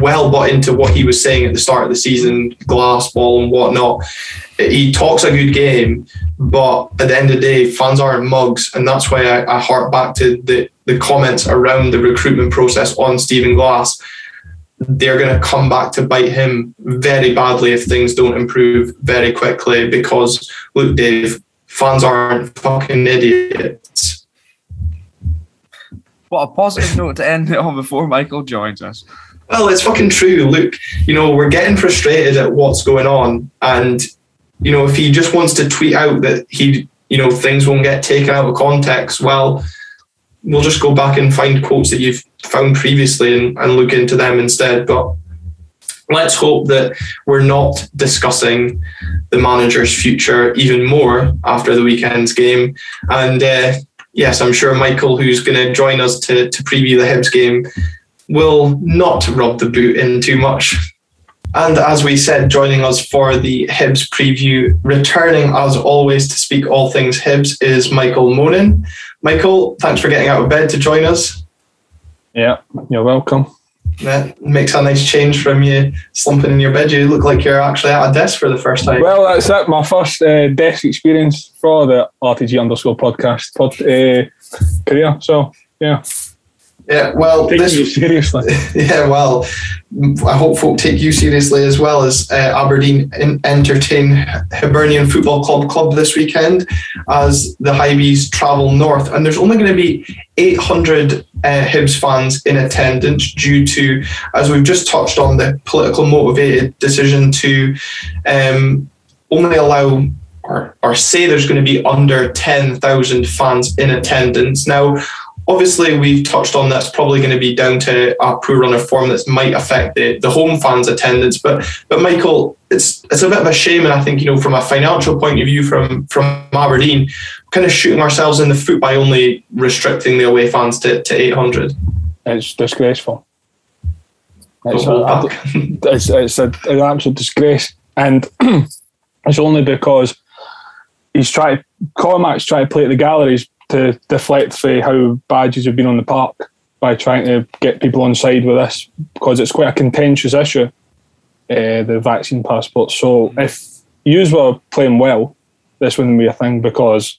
well bought into what he was saying at the start of the season, glass ball and whatnot. He talks a good game, but at the end of the day, fans aren't mugs, and that's why I, I hark back to the the comments around the recruitment process on Stephen Glass they're going to come back to bite him very badly if things don't improve very quickly. Because look, Dave, fans aren't fucking idiots. What a positive note to end it on before Michael joins us. Well, it's fucking true. Look, you know, we're getting frustrated at what's going on. And, you know, if he just wants to tweet out that he, you know, things won't get taken out of context, well, we'll just go back and find quotes that you've found previously and, and look into them instead. But let's hope that we're not discussing the manager's future even more after the weekend's game. And uh, yes, I'm sure Michael, who's going to join us to, to preview the Hibs game, will not rub the boot in too much. And as we said, joining us for the Hibs preview, returning as always to speak all things Hibs is Michael Monin. Michael, thanks for getting out of bed to join us. Yeah, you're welcome. That makes a nice change from you slumping in your bed. You look like you're actually at a desk for the first time. Well, that's it. My first uh, desk experience for the RTG underscore podcast pod, uh, career. So, yeah. Yeah, well, take this, you seriously. Yeah, well, I hope folk take you seriously as well as uh, Aberdeen entertain Hibernian Football Club club this weekend as the Hibees travel north, and there's only going to be 800 uh, Hibs fans in attendance due to, as we've just touched on, the political motivated decision to um, only allow or, or say there's going to be under 10,000 fans in attendance. Now, Obviously, we've touched on that's probably going to be down to a poor run of form that might affect the, the home fans' attendance. But but Michael, it's it's a bit of a shame, and I think you know from a financial point of view, from from Aberdeen, kind of shooting ourselves in the foot by only restricting the away fans to, to 800. It's disgraceful. It's, a, it's, it's a, an absolute disgrace, and it's only because he's trying. Cormack's trying to play at the galleries to deflect for how badges have been on the park by trying to get people on side with this because it's quite a contentious issue, uh, the vaccine passport. So mm-hmm. if you were playing well, this wouldn't be a thing because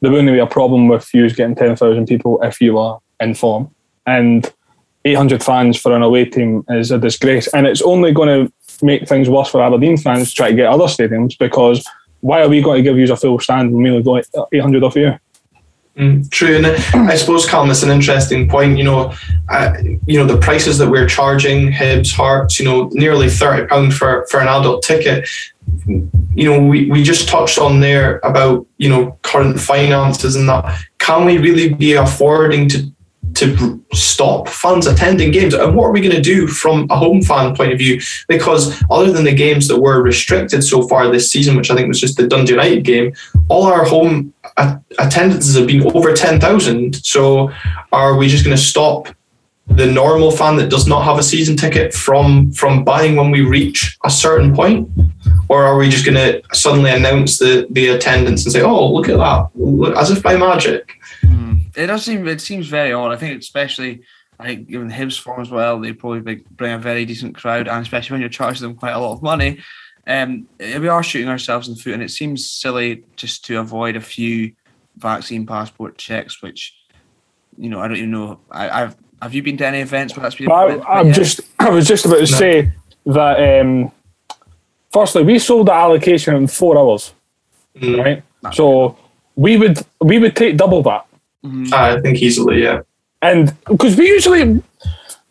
there wouldn't be a problem with you getting 10,000 people if you are in form. And 800 fans for an away team is a disgrace. And it's only going to make things worse for Aberdeen fans to try to get other stadiums because why are we going to give you a full stand when we only got 800 off you? Mm, true, and I suppose, Calm, it's an interesting point. You know, uh, you know the prices that we're charging Hibs, Hearts. You know, nearly thirty pound for for an adult ticket. You know, we, we just touched on there about you know current finances and that. Can we really be affording to to stop fans attending games. And what are we going to do from a home fan point of view? Because other than the games that were restricted so far this season, which I think was just the Dundee United game, all our home attendances have been over 10,000. So are we just going to stop the normal fan that does not have a season ticket from from buying when we reach a certain point, or are we just going to suddenly announce the the attendance and say, "Oh, look at that," look, as if by magic? Mm. It does seem it seems very odd. I think especially I think given the Hibs form as well, they probably bring a very decent crowd, and especially when you're charging them quite a lot of money, um, we are shooting ourselves in the foot, and it seems silly just to avoid a few vaccine passport checks, which you know I don't even know. I, have have you been to any events where that's been? I, am just I was just about to no. say that. Um, firstly, we sold the allocation in four hours, mm. right? That's so we would we would take double that. Mm-hmm. I think easily, yeah. And because we usually,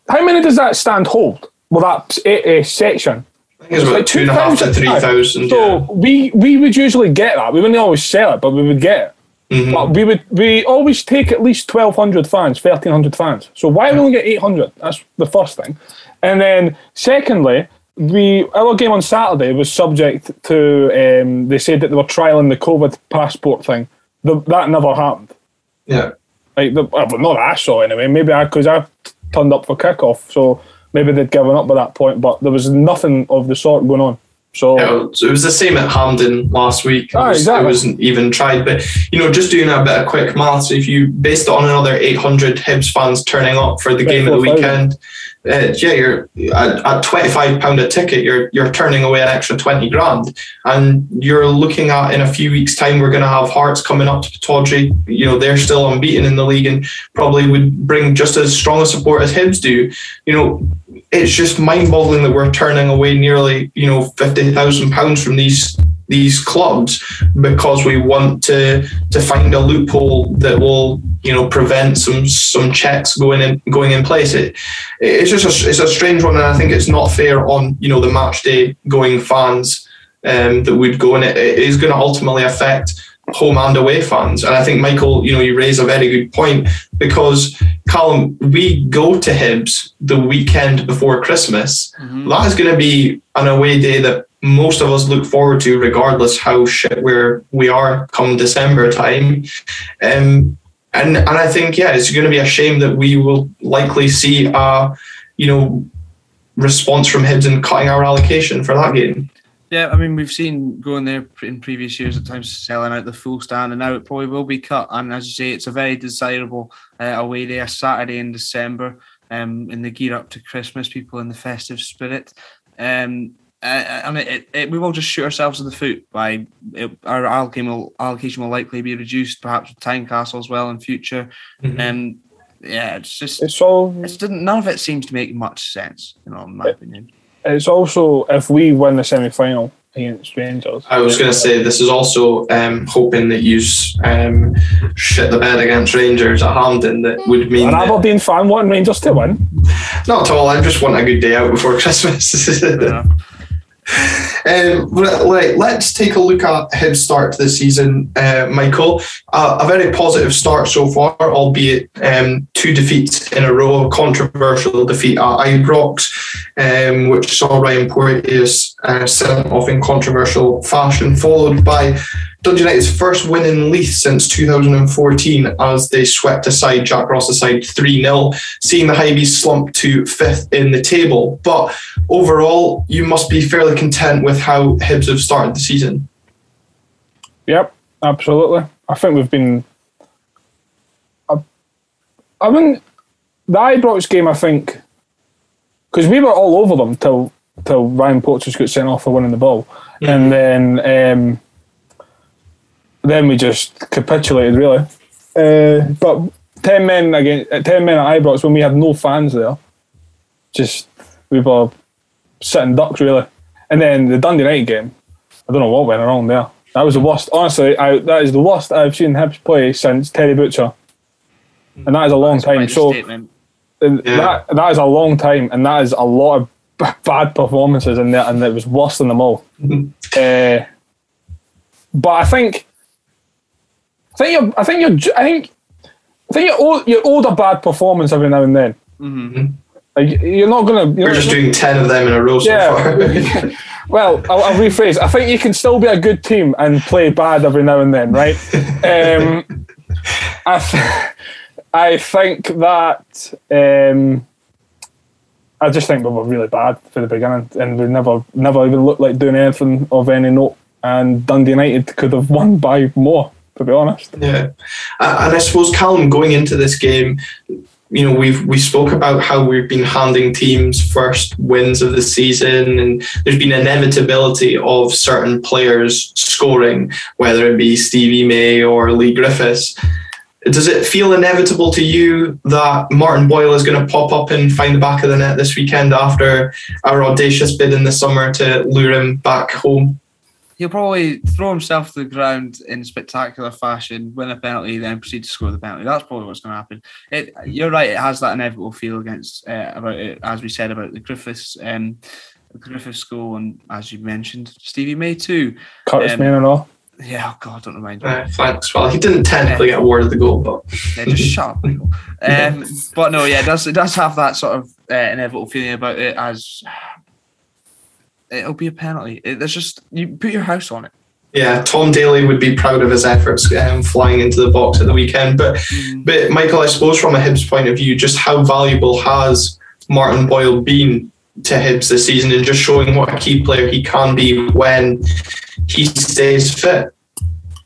how many does that stand hold? Well, that uh, section. I think it's, about like two and a half to three thousand. So yeah. we we would usually get that. We wouldn't always sell it, but we would get it. Mm-hmm. But we would we always take at least twelve hundred fans, thirteen hundred fans. So why we only get eight hundred? That's the first thing. And then secondly, we our game on Saturday was subject to um, they said that they were trialing the COVID passport thing. The, that never happened. Yeah. Like the well, not that I saw anyway. Maybe I because I turned up for kickoff, so maybe they'd given up by that point. But there was nothing of the sort going on. So yeah, it was the same at Hampden last week. It, ah, was, exactly. it wasn't even tried. But you know, just doing a bit of quick maths, if you based on another 800 Hibs fans turning up for the game of the weekend, uh, yeah, you're at, at 25 pound a ticket, you're you're turning away an extra 20 grand, and you're looking at in a few weeks' time we're going to have Hearts coming up to Pittodrie. You know, they're still unbeaten in the league and probably would bring just as strong a support as Hibs do. You know, it's just mind-boggling that we're turning away nearly you know fifty thousand pounds from these these clubs because we want to to find a loophole that will you know prevent some some checks going in going in place. It it's just a, it's a strange one, and I think it's not fair on you know the match day going fans um, that would go, and it, it is going to ultimately affect home and away fans. And I think Michael, you know, you raise a very good point because Callum, we go to Hibs the weekend before Christmas. Mm-hmm. That is going to be an away day that most of us look forward to, regardless how shit we're we are come December time. Um, and and I think yeah, it's going to be a shame that we will likely see a you know response from Hibs and cutting our allocation for that game. Yeah, I mean, we've seen going there in previous years at times selling out the full stand, and now it probably will be cut. And as you say, it's a very desirable uh, away day, a Saturday in December, um, in the gear up to Christmas, people in the festive spirit. Um, uh, and it, it, it, we will just shoot ourselves in the foot by it, our allocation will, allocation will likely be reduced, perhaps with Tynecastle as well in future. Mm-hmm. And yeah, it's just it's all it's didn't none of it seems to make much sense, you know, in my opinion it's also if we win the semi final against Rangers. I was going to say this is also um, hoping that you um, shit the bed against Rangers at Hampden. That would mean an Aberdeen fan wanting Rangers to win. Not at all. I just want a good day out before Christmas. yeah. Um, right, let's take a look at his start to the season, uh, Michael. Uh, a very positive start so far, albeit um, two defeats in a row, a controversial defeat at Ibrox, um, which saw Ryan Porteous uh, sent off in controversial fashion, followed by Dundee United's first win in Leith since 2014 as they swept aside Jack Ross's side 3 0, seeing the Hibees slump to fifth in the table. But overall, you must be fairly content with how Hibs have started the season. Yep, absolutely. I think we've been. I, I mean, the Ibrox game, I think, because we were all over them till till Ryan Porteous got sent off for winning the ball, mm-hmm. and then. Um, then we just capitulated really. Uh, but ten men again, ten men at Ibrox when we had no fans there, just we were sitting ducks really. And then the Dundee United game, I don't know what went wrong there. That was the worst. Honestly, I, that is the worst I've seen Hibs play since Terry Butcher, and that is a long time. So yeah. that that is a long time, and that is a lot of bad performances in there, and it was worse than them all. uh, but I think I think you're. I think you're. I think. I think you're. You're owed a bad performance every now and then. Mm-hmm. Like, you're not gonna. You're We're just doing ten of them in a row so yeah. far. well, I'll, I'll, rephrase. I think you can still be a good team and play bad every now and then, right? um, I, th- I think that um, I just think we were really bad for the beginning, and we never, never even looked like doing anything of any note. And Dundee United could have won by more, to be honest. Yeah, and I suppose Callum going into this game, you know, we've we spoke about how we've been handing teams first wins of the season, and there's been inevitability of certain players scoring, whether it be Stevie May or Leigh Griffiths does it feel inevitable to you that Martin Boyle is going to pop up and find the back of the net this weekend after our audacious bid in the summer to lure him back home? He'll probably throw himself to the ground in spectacular fashion, win a penalty, then proceed to score the penalty. That's probably what's going to happen. It, you're right; it has that inevitable feel against uh, about it, as we said about the Griffiths, um, Griffiths goal, and as you mentioned, Stevie May too. Curtis um, Main and all. Yeah, oh God, don't remind me. Uh, thanks. Well, he didn't technically get awarded the goal, but yeah, just shut up. Um, but no, yeah, it does it does have that sort of uh, inevitable feeling about it as it'll be a penalty. It, there's just you put your house on it. Yeah, Tom Daley would be proud of his efforts um, flying into the box at the weekend. But, mm. but Michael, I suppose from a Hibs point of view, just how valuable has Martin Boyle been to Hibs this season and just showing what a key player he can be when he stays fit.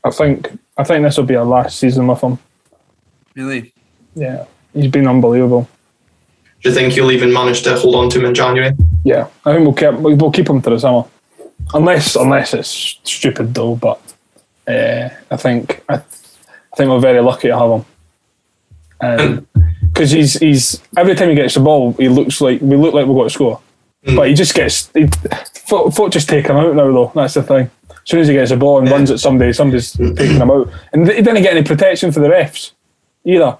I think I think this will be our last season with him. Really? Yeah, he's been unbelievable. Do you think you'll even manage to hold on to him in January? Yeah, I think we'll keep we'll keep him to the summer, unless unless it's stupid though. But uh, I think I, I think we're very lucky to have him, because he's he's every time he gets the ball, he looks like we look like we've got to score, mm. but he just gets he, foot, foot just take him out now though. That's the thing. As soon as he gets the ball and runs at somebody, somebody's taking him out. And he didn't get any protection for the refs either.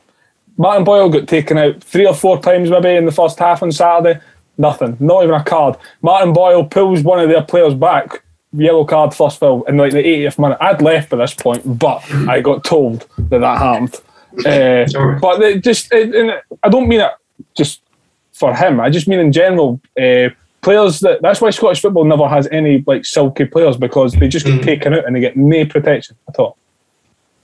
Martin Boyle got taken out three or four times maybe in the first half on Saturday. Nothing, not even a card. Martin Boyle pulls one of their players back, yellow card first foul in like the 80th minute. I'd left by this point, but I got told that that happened. Uh, but just, it, I don't mean it just for him. I just mean in general. Uh, players that that's why Scottish football never has any like silky players because they just get mm. taken out and they get no protection at all.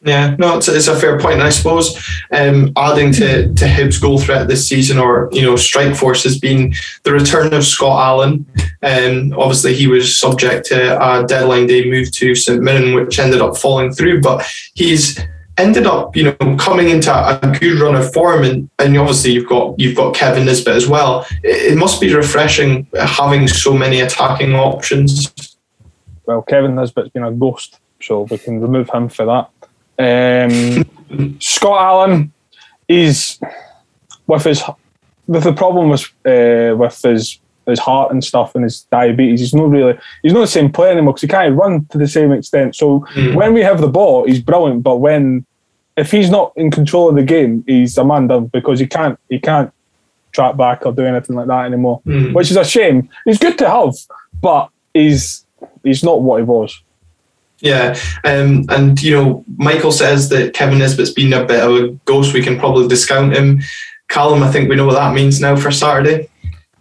Yeah, no, it's, it's a fair point. And I suppose um, adding to, to Hibs' goal threat this season, or you know, strike force has been the return of Scott Allan. Um, obviously, he was subject to a deadline day move to St Mirren, which ended up falling through. But he's ended up, you know, coming into a good run of form, and, and obviously you've got you've got Kevin Nisbet as well. It, it must be refreshing having so many attacking options. Well, Kevin Nisbet's been a ghost, so we can remove him for that. Um, Scott Allan is with his with the problem with uh, with his his heart and stuff and his diabetes. He's not really he's not the same player anymore because he can't run to the same extent. So mm. when we have the ball, he's brilliant. But when if he's not in control of the game, he's a man down because he can't he can't track back or do anything like that anymore, mm. which is a shame. He's good to have, but he's he's not what he was. Yeah, um, and you know, Michael says that Kevin Nisbet's been a bit of a ghost. We can probably discount him. Callum, I think we know what that means now for Saturday.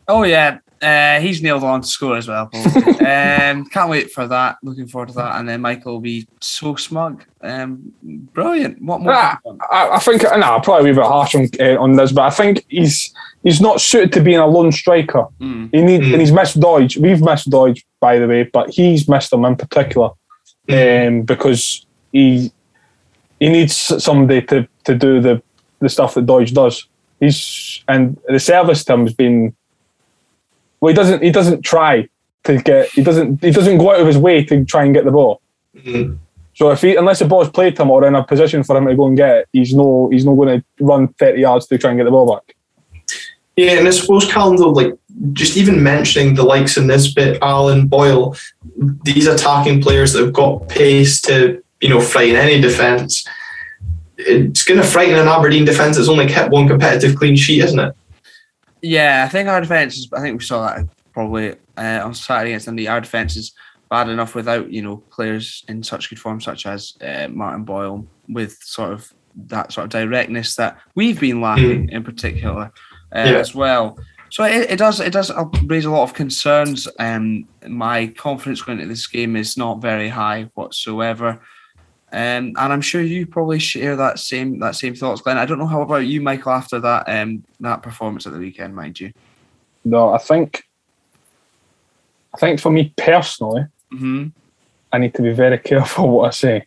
Oh yeah, uh, he's nailed on to score as well. um, can't wait for that. Looking forward to that. And then Michael will be so smug. Um, brilliant. What more? I, I, think no, I'll probably be a bit harsh on, uh, on this, but I think he's he's not suited to being a lone striker. Mm. He need, mm. and he's missed Doidge. We've missed Doidge by the way, but he's missed him in particular mm. um, because he he needs somebody to, to do the, the stuff that Doidge does. He's and the service to him has been well, he doesn't. He doesn't try to get. He doesn't. He doesn't go out of his way to try and get the ball. Mm-hmm. So if he, unless the ball's played to him or in a position for him to go and get it, he's no. He's not going to run thirty yards to try and get the ball back. Yeah, and I suppose Callum, though, like just even mentioning the likes in this bit, Allan Boyle, these attacking players that have got pace to you know frighten any defence. It's going to frighten an Aberdeen defence that's only kept one competitive clean sheet, isn't it? Yeah, I think our defence is. I think we saw that probably uh, on Saturday against Dundee. Our defence is bad enough without you know players in such good form, such as uh, Martin Boyle, with sort of that sort of directness that we've been lacking mm. in particular uh, yeah. as well. So it, it, does it does raise a lot of concerns. Um, my confidence going into this game is not very high whatsoever. Um, and I'm sure you probably share that same that same thoughts, Glenn. I don't know how about you, Michael, after that um, that performance at the weekend, mind you. No, I think I think for me personally, hmm I need to be very careful what I say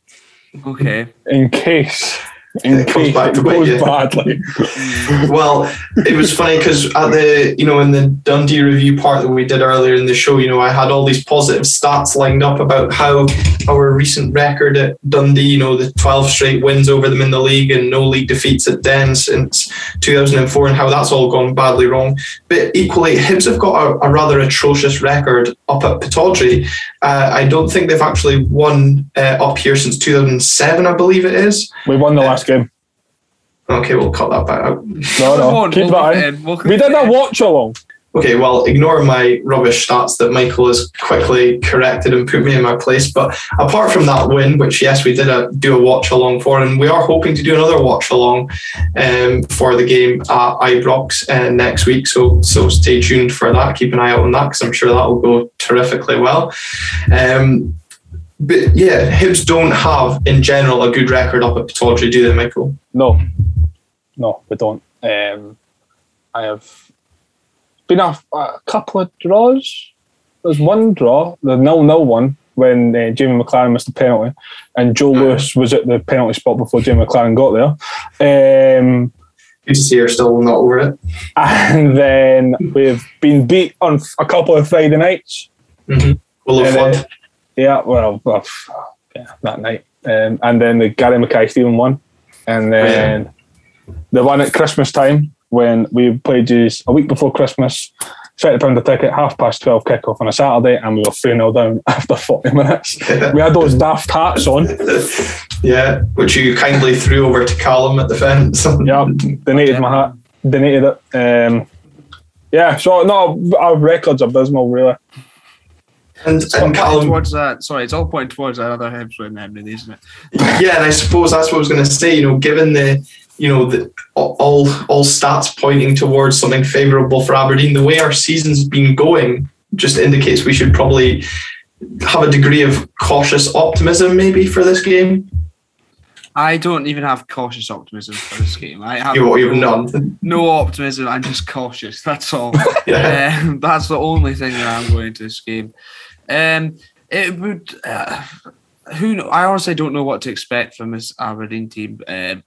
Okay. in case in It goes back to goes bite you. badly. Well, it was funny because at the you know in the Dundee review part that we did earlier in the show, you know, I had all these positive stats lined up about how our recent record at Dundee, you know, the 12 straight wins over them in the league and no league defeats at Den since 2004, and how that's all gone badly wrong. But equally, Hibs have got a, a rather atrocious record up at Pittodrie. Uh, I don't think they've actually won uh, up here since 2007, I believe it is. We won the last game. Okay, we'll cut that back out. No, Come no, on, keep we'll that in. We'll We did keep a watch along. Okay, well, ignore my rubbish stats that Michael has quickly corrected and put me in my place. But apart from that win, which yes, we did a, do a watch along for, and we are hoping to do another watch along um, for the game at Ibrox uh, next week. So so stay tuned for that. Keep an eye out on that because I'm sure that will go terrifically well. Um, but yeah, Hibs don't have in general a good record up at Pittodrie, do they, Michael? No, no, we don't. Um, I have been a, a couple of draws. There's one draw, the nil nil one, when uh, Jamie Maclaren missed the penalty, and Joe Lewis was at the penalty spot before Jamie Maclaren got there. Um, Good to see you're still not over it. and then we've been beat on a couple of Friday nights. Of And then- Flood. Yeah, well, yeah, that night. Um, and then the Gary Mackay Steven one. And then the one at Christmas time when we played you a week before Christmas, £30 a ticket, half past 12 kickoff on a Saturday, and we were 3 0 down after 40 minutes. We had those daft hats on. yeah, which you kindly threw over to Callum at the fence. Yeah, donated my hat, donated it. Um, yeah, so no, our record's are abysmal, really. And, It's and pointing Callum, towards that. Sorry, it's all pointing towards that other Hibs then, isn't it? yeah, and I suppose that's what I was going to say. You know, given the, you know, the all all stats pointing towards something favourable for Aberdeen, the way our season's been going just indicates we should probably have a degree of cautious optimism, maybe for this game. I don't even have cautious optimism for this game. I have You, you've none. no optimism. I'm just cautious. That's all. Yeah. um, that's the only thing that I'm going into this game. Um, it would. Uh, who kn- I honestly don't know what to expect from this Aberdeen team um,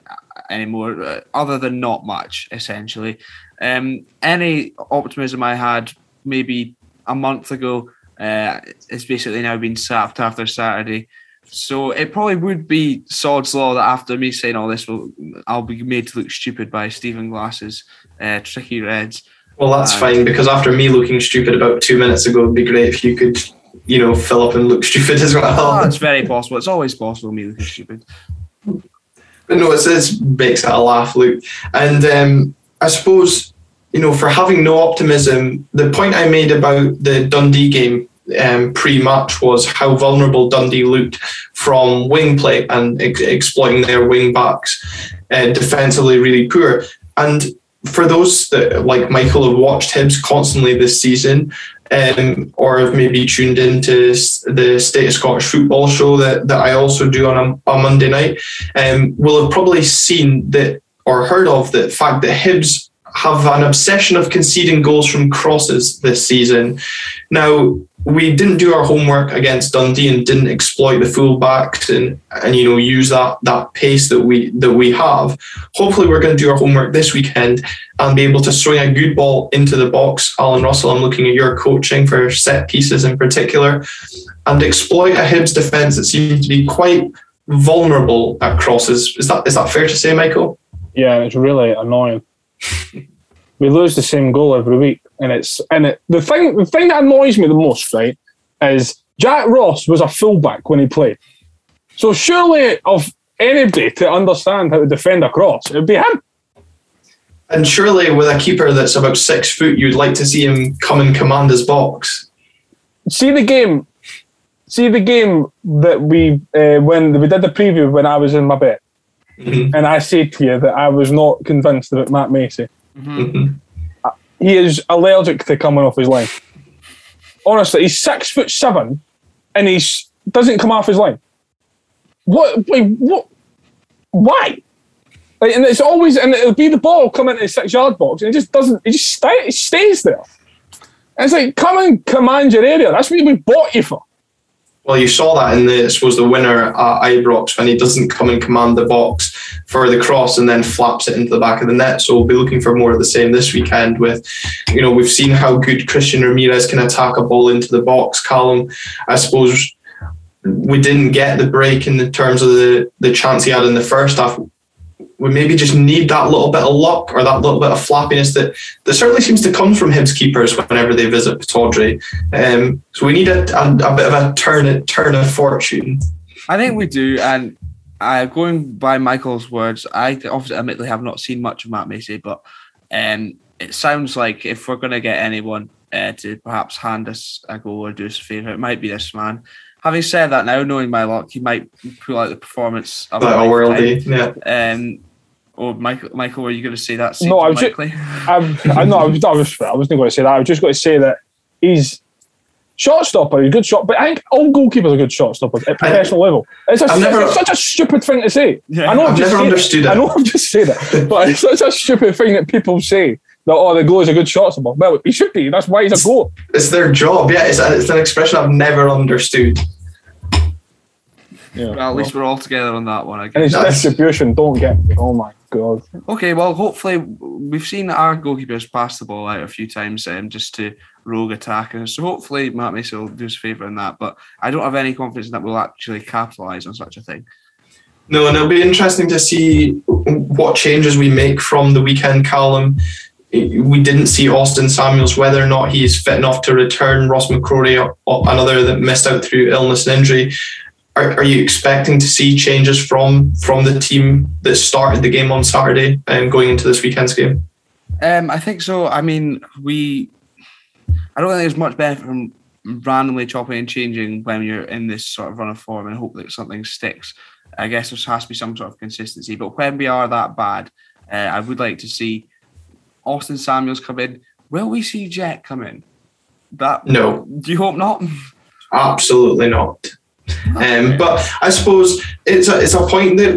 anymore, uh, other than not much. Essentially, um, any optimism I had maybe a month ago, uh, it's basically now been sapped after Saturday. So it probably would be sod's law that after me saying all this, will I'll be made to look stupid by Stephen Glass's uh, tricky reds. Well, that's fine because after me looking stupid about two minutes ago, it'd be great if you could, you know, fill up and look stupid as well. Oh, it's very possible. It's always possible me looking stupid. But no, it it makes it a laugh, Luke. And um, I suppose, you know, for having no optimism, the point I made about the Dundee game um, pre-match was how vulnerable Dundee looked from wing play and ex- exploiting their wing backs uh, defensively really poor. And for those that, like Michael, have watched Hibs constantly this season, um, or have maybe tuned into the State of Scottish Football show that, that I also do on a, a Monday night, um, will have probably seen that or heard of the fact that Hibs have an obsession of conceding goals from crosses this season. Now, we didn't do our homework against Dundee and didn't exploit the fullbacks and, and you know use that that pace that we that we have. Hopefully, we're going to do our homework this weekend and be able to swing a good ball into the box. Allan Russell, I'm looking at your coaching for set pieces in particular, and exploit a Hibs defence that seems to be quite vulnerable at crosses. Is that is that fair to say, Michael? Yeah, it's really annoying. we lose the same goal every week, and it's and it, the thing the thing that annoys me the most, right, is Jack Ross was a fullback when he played. So surely, of anybody to understand how to defend a cross, it'd be him. And surely, with a keeper that's about six foot, you'd like to see him come and command his box. See the game. See the game that we uh, when we did the preview when I was in my bed, Mhm. and I said to you that I was not convinced about Matt Macey. Mhm. he is allergic to coming off his line. Honestly, he's six foot seven, and he doesn't come off his line. what? Wait, what? Why? Like, and it's always, and it'll be the ball coming into the six yard box, and it just doesn't. It just stay, it stays there. And it's like, come and command your area. That's what we bought you for. Well, you saw that in the, I suppose, the winner at Ibrox when he doesn't come and command the box for the cross and then flaps it into the back of the net. So we'll be looking for more of the same this weekend with, you know, we've seen how good Christian Ramirez can attack a ball into the box. Callum, I suppose we didn't get the break in the terms of the, the chance he had in the first half we maybe just need that little bit of luck or that little bit of flappiness that, that certainly seems to come from Hibs keepers whenever they visit Pittodrie. Um, so we need a, a, a, bit of a turn, turn of fortune. I think we do. And uh, going by Michael's words, I obviously admittedly have not seen much of Matt Macey, but um, it sounds like if we're going to get anyone uh, to perhaps hand us a goal or do us a favour, it might be this man having said that, now knowing my luck, he might pull out the performance of like a worldie. Yeah. Um, or Michael, Michael, were you going to say that? No, I was. Just, I'm, I know. I was. I was. I wasn't going to say that. I was just going to say that he's shot stopper. He's a good shot, but I think all goalkeepers are good shortstoppers at professional I, level. It's, a, never, it's, such a stupid thing to say. Yeah, I know. I've, I've never understood it. I know. I've just said it, but it's such a stupid thing that people say that oh the goal is a good shot stopper. Well, he should be. That's why he's a goal. It's their job. Yeah, it's, it's an expression I've never understood. Yeah, well, at least we're all together on that one. I guess. And his distribution, don't get. Oh my god. Okay, well, hopefully we've seen our goalkeepers pass the ball out a few times, um, just to rogue attackers. So hopefully Matt Macey will do us a favour in that. But I don't have any confidence that we'll actually capitalise on such a thing. No, and it'll be interesting to see what changes we make from the weekend Callum. We didn't see Austin Samuels, whether or not he is fit enough to return. Ross McCrorie, another that missed out through illness and injury are, are you expecting to see changes from from the team that started the game on Saturday and going into this weekend's game? Um, I think so. I mean, we. I don't think there's much benefit from randomly chopping and changing when you're in this sort of run of form and hope that something sticks. I guess there has to be some sort of consistency. But when we are that bad, uh, I would like to see Austin Samuels come in. Will we see Jet come in? That no. Do you hope not? Absolutely not. Um, but I suppose it's a, it's a point that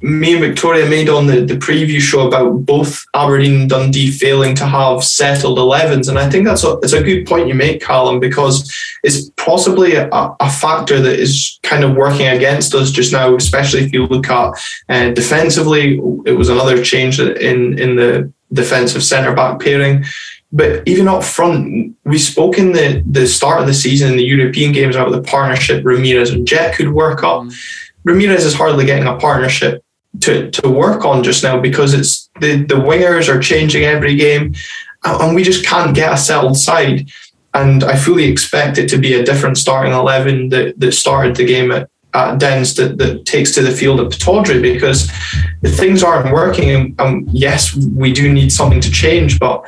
me and Victoria made on the, the preview show about both Aberdeen and Dundee failing to have settled 11s. And I think that's a, it's a good point you make, Callum, because it's possibly a, a factor that is kind of working against us just now, especially if you look at uh, defensively. It was another change in, in the defensive centre back pairing. But even up front, we spoke in the, the start of the season in the European games about the partnership Ramirez and Jet could work up. Mm. Ramirez is hardly getting a partnership to, to work on just now because it's the, the wingers are changing every game and we just can't get a settled side. And I fully expect it to be a different starting 11 that, that started the game at, at Dens that, that takes to the field at Pittodrie because things aren't working. And, and yes, we do need something to change, but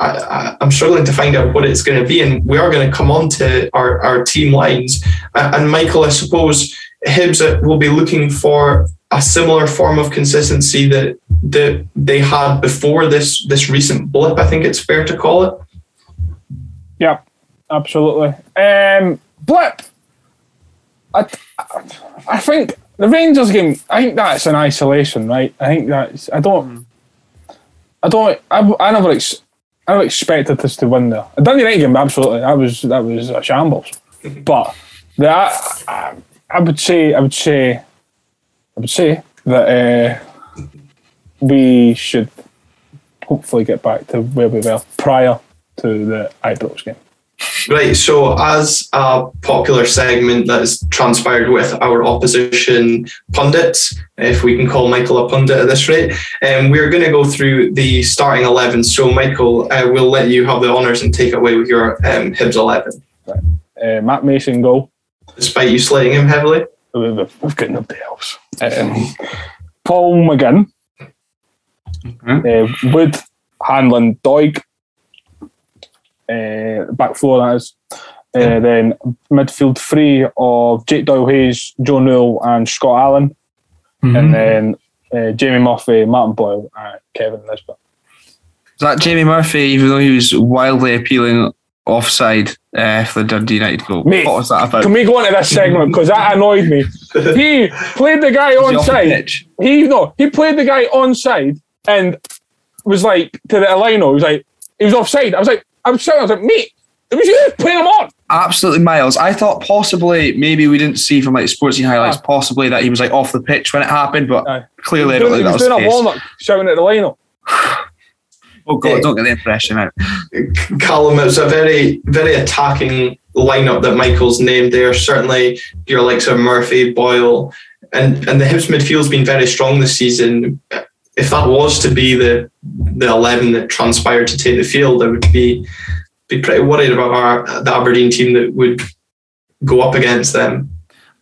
I, am struggling to find out what it's going to be, and we are going to come on to our, our team lines. And Michael, I suppose Hibs will be looking for a similar form of consistency that that they had before this this recent blip. I think it's fair to call it. Yeah, absolutely. Um, blip. I, I think the Rangers game. I think that's an isolation, right? I think that's. I don't. I don't. I, I never. I expected us to win there. Dundee United game, absolutely. That was that was a shambles. but the, I, I, would say I would say I would say that uh, we should hopefully get back to where we were prior to the Ibrox game. Right. So, as a popular segment that has transpired with our opposition pundits, if we can call Michael a pundit at this rate, um, we're going to go through the starting 11. So, Michael, uh, we'll let you have the honours and take away with your um, Hibs 11. Right. Uh, Matt Macey goal. Despite you slating him heavily? We've got nobody else. Um, Paul McGinn. Mm-hmm. Uh, Wood, Hanlon, Doig, uh, back four that is. Uh, then midfield three of Jake Doyle Hayes, Joe Newell, and Scott Allan, Mm-hmm. And then uh, Jamie Murphy, Martin Boyle, and Kevin Nisbet. Is that Jamie Murphy, even though he was wildly appealing offside uh, for the Dundee United goal. Mate, what was that about? Can we go into this segment because that annoyed me? He played the guy the onside. pitch? He no, he played the guy onside and was like to the Elino. He was like, he was offside. I was like, I was shouting. I was like, mate, it was you playing him on. Absolutely, Miles. I thought possibly maybe we didn't see from like sports highlights, Ah. possibly that he was like off the pitch when it happened, but Aye. clearly I don't was think doing, that was was the doing a case. warm shouting at the Lino. Oh god, don't get the impression out. Callum, it was a very, very attacking lineup that Michael's named there. Certainly, your likes of Murphy, Boyle, and and the Hibs midfield's been very strong this season. If that was to be the the eleven that transpired to take the field, I would be be pretty worried about our the Aberdeen team that would go up against them.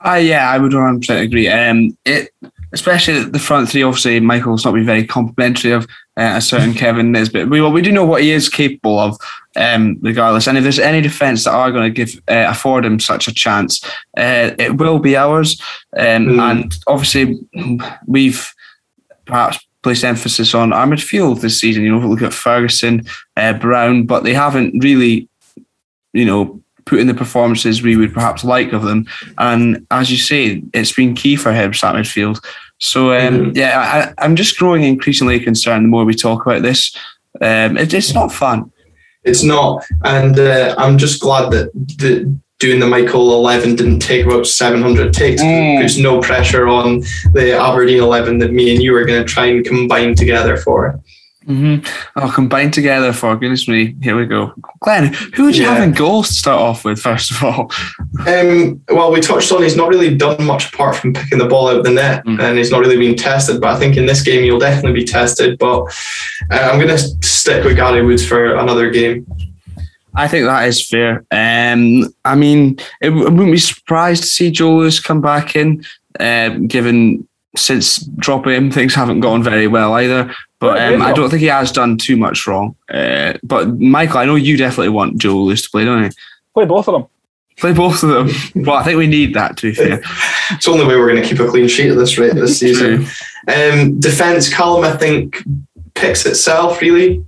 Ah, yeah, I would 100 percent agree. Um, it especially the front three. Obviously, Michael's not been very complimentary of uh, a certain Kevin Nisbet. We well, we do know what he is capable of, um, regardless. And if there's any defence that are going to give uh, afford him such a chance, uh, it will be ours. Um, Mm. And obviously, we've perhaps placed emphasis on our midfield this season. You know, look at Ferguson, uh, Brown, but they haven't really, you know, put in the performances we would perhaps like of them. And as you say, it's been key for Hibs that midfield. So um, Mhm. yeah, I, I'm just growing increasingly concerned the more we talk about this. Um, it, it's not fun. It's not, and uh, I'm just glad that the doing the Michael eleven didn't take about 700 takes. Mm. There's no pressure on the Aberdeen eleven that me and you are going to try and combine together for. Mm-hmm. Oh, combined together for goodness me. Here we go. Glenn, who would you Yeah. have in goals to start off with, first of all? Um, well, we touched on he's not really done much apart from picking the ball out of the net, Mm. and he's not really been tested. But I think in this game he'll definitely be tested. But uh, I'm going to stick with Gary Woods for another game. I think that is fair. Um, I mean, it, I wouldn't be surprised to see Joe Lewis come back in, um, given since dropping him, things haven't gone very well either. But um, I don't think he has done too much wrong. Uh, but Michael, I know you definitely want Joe Lewis to play, don't you? Play both of them. Play both of them. well, I think we need that to be fair. It's the only way we're going to keep a clean sheet at this rate this season. Um, defense, Callum, I think picks itself really.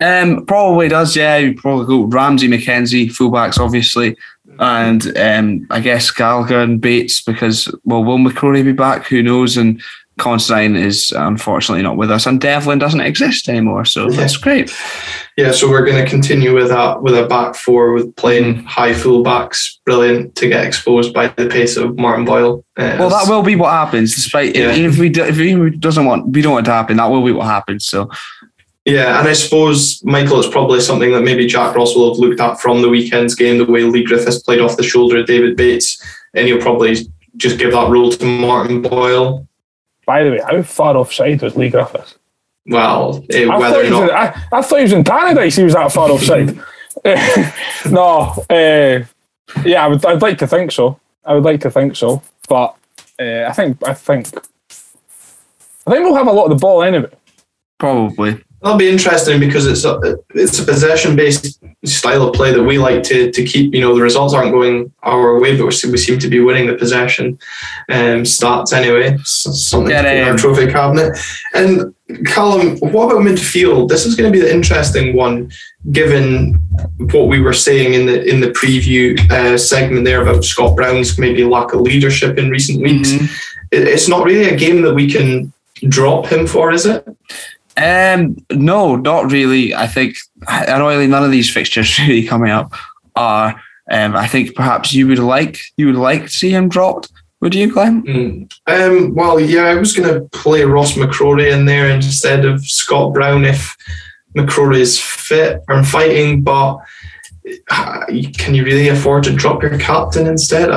Um, probably does, yeah. You probably go Ramsay, MacKenzie, fullbacks, obviously, and um, I guess Gallagher and Bates because well, will McCrorie be back? Who knows? And Considine is unfortunately not with us, and Devlin doesn't exist anymore, so Yeah. that's great. Yeah, so we're going to continue with that with a back four with playing Mm-hmm. high fullbacks. Brilliant to get exposed by the pace of Martin Boyle. Uh, Well, that will be what happens. Despite Yeah. if we do, if he doesn't want, we don't want it to happen. That will be what happens. So Yeah, and I suppose Michael, it's probably something that maybe Jack Ross will have looked at from the weekend's game, the way Leigh Griffiths played off the shoulder of David Bates, and he'll probably just give that role to Martin Boyle. By the way, how far offside was Leigh Griffiths? Well, eh, I thought, whether he or was in, not. I, I thought he was in Paradise. He was that far offside. no, uh, yeah, I would. I'd like to think so. I would like to think so, but uh, I think I think I think we'll have a lot of the ball anyway. probably. That'll be interesting because it's a it's a possession based style of play that we like to to keep. You know, the results aren't going our way, but we seem, we seem to be winning the possession um, stats anyway. S- Something Get to put in our trophy cabinet. And Callum, what about midfield? This is going to be the interesting one, given what we were saying in the in the preview uh, segment there about Scott Brown's maybe lack of leadership in recent weeks. Mhm. It, it's not really a game that we can drop him for, is it? Um, no, not really. I think annoyingly none of these fixtures really coming up are. Um, I think perhaps you would like you would like to see him dropped. Would you, Glenn? Mm. Um, well, yeah, I was going to play Ross McCrorie in there instead of Scott Brown if McCrorie is fit and fighting, but uh, can you really afford to drop your captain instead?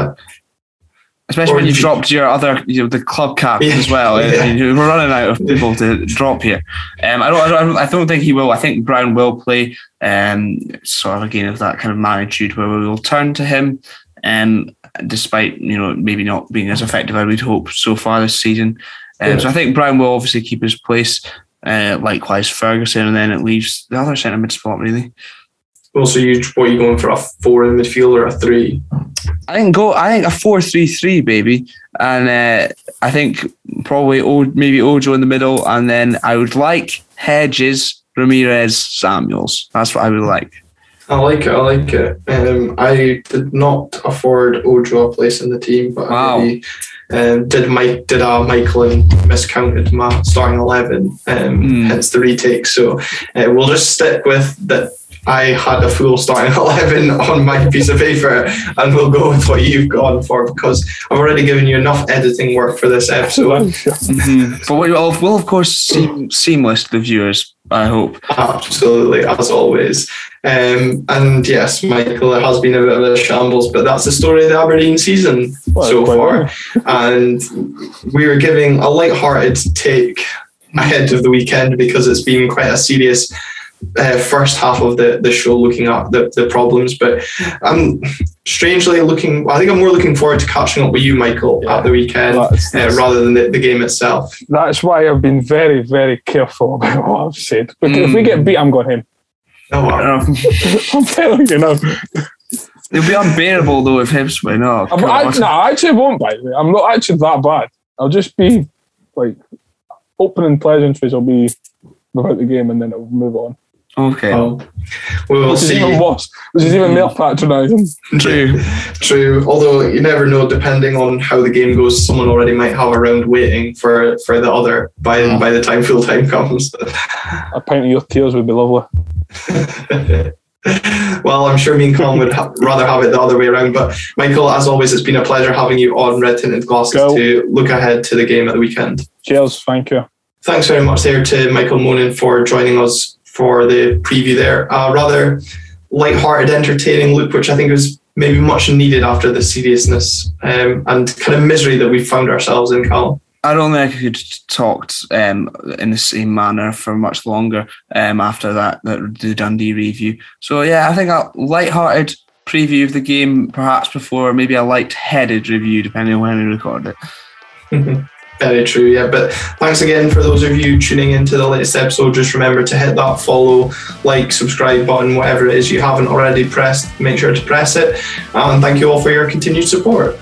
Especially Or when you've dropped your other, you know, the club cap Yeah, as well. yeah. We're running out of people to drop here. Um, I don't, I don't, I don't think he will. I think Brown will play. Um, sort of again of that kind of magnitude where we will turn to him. Um, despite you know maybe not being as effective as we'd hope so far this season. Um, Yeah. So I think Brown will obviously keep his place. Uh, likewise Ferguson, and then it leaves the other centre mid spot really. Also, you what are you going for a four in midfield or a three? I think go. I think a four-three-three, baby, and uh, I think probably o- maybe Ojo in the middle, and then I would like Hedges, Ramirez, Samuels. That's what I would like. I like it. I like it. Um, I did not afford Ojo a place in the team, but Wow. Maybe, um, did Mike did uh, Michael and miscounted my starting eleven, um, Hmm. hence the retake. So uh, we'll just stick with that. I had a full starting eleven on my piece of paper, and we'll go with what you've gone for because I've already given you enough editing work for this episode. But we will, will of course seem seamless to the viewers. I hope. Absolutely, as always. Um, and yes, Michael, it has been a bit of a shambles, but that's the story of the Aberdeen season Well, so far. and we were giving a light-hearted take ahead of the weekend because it's been quite a serious uh, first half of the, the show looking at the, the problems. But I'm strangely looking, I think I'm more looking forward to catching up with you, Michael, at the weekend That's- uh, rather than the, the game itself. That's why I've been very, very careful about what I've said. Because if we get beat, I'm going home. Oh, wow. I'm telling you now. it'll be unbearable though if Hibs win. Oh, I'm, I, no, I actually won't, by the way. I'm not actually that bad. I'll just be like opening pleasantries I'll be without the game and then it'll move on. Okay. Well, we will Which is see. even worse. Which is even more patronising. True. True. Although you never know, depending on how the game goes, someone already might have a round waiting for for the other by hmm. by the time full time comes. A pint of your tears would be lovely. well, I'm sure me and Colin would ha- rather have it the other way around. But Michael, as always, it's been a pleasure having you on Red Tinted Glasses Go. to look ahead to the game at the weekend. Cheers. Thank you. Thanks very much there to Michael Monin for joining us for the preview there. A rather light-hearted, entertaining look, which I think was maybe much needed after the seriousness um, and kind of misery that we found ourselves in, Callum. I don't think I could talk um, in the same manner for much longer um, after that, that the Dundee review. So yeah, I think a light-hearted preview of the game, perhaps before maybe a light-headed review, depending on when we record it. Very true, yeah. But thanks again for those of you tuning into the latest episode. Just remember to hit that follow, like, subscribe button, whatever it is you haven't already pressed. Make sure to press it. And thank you all for your continued support.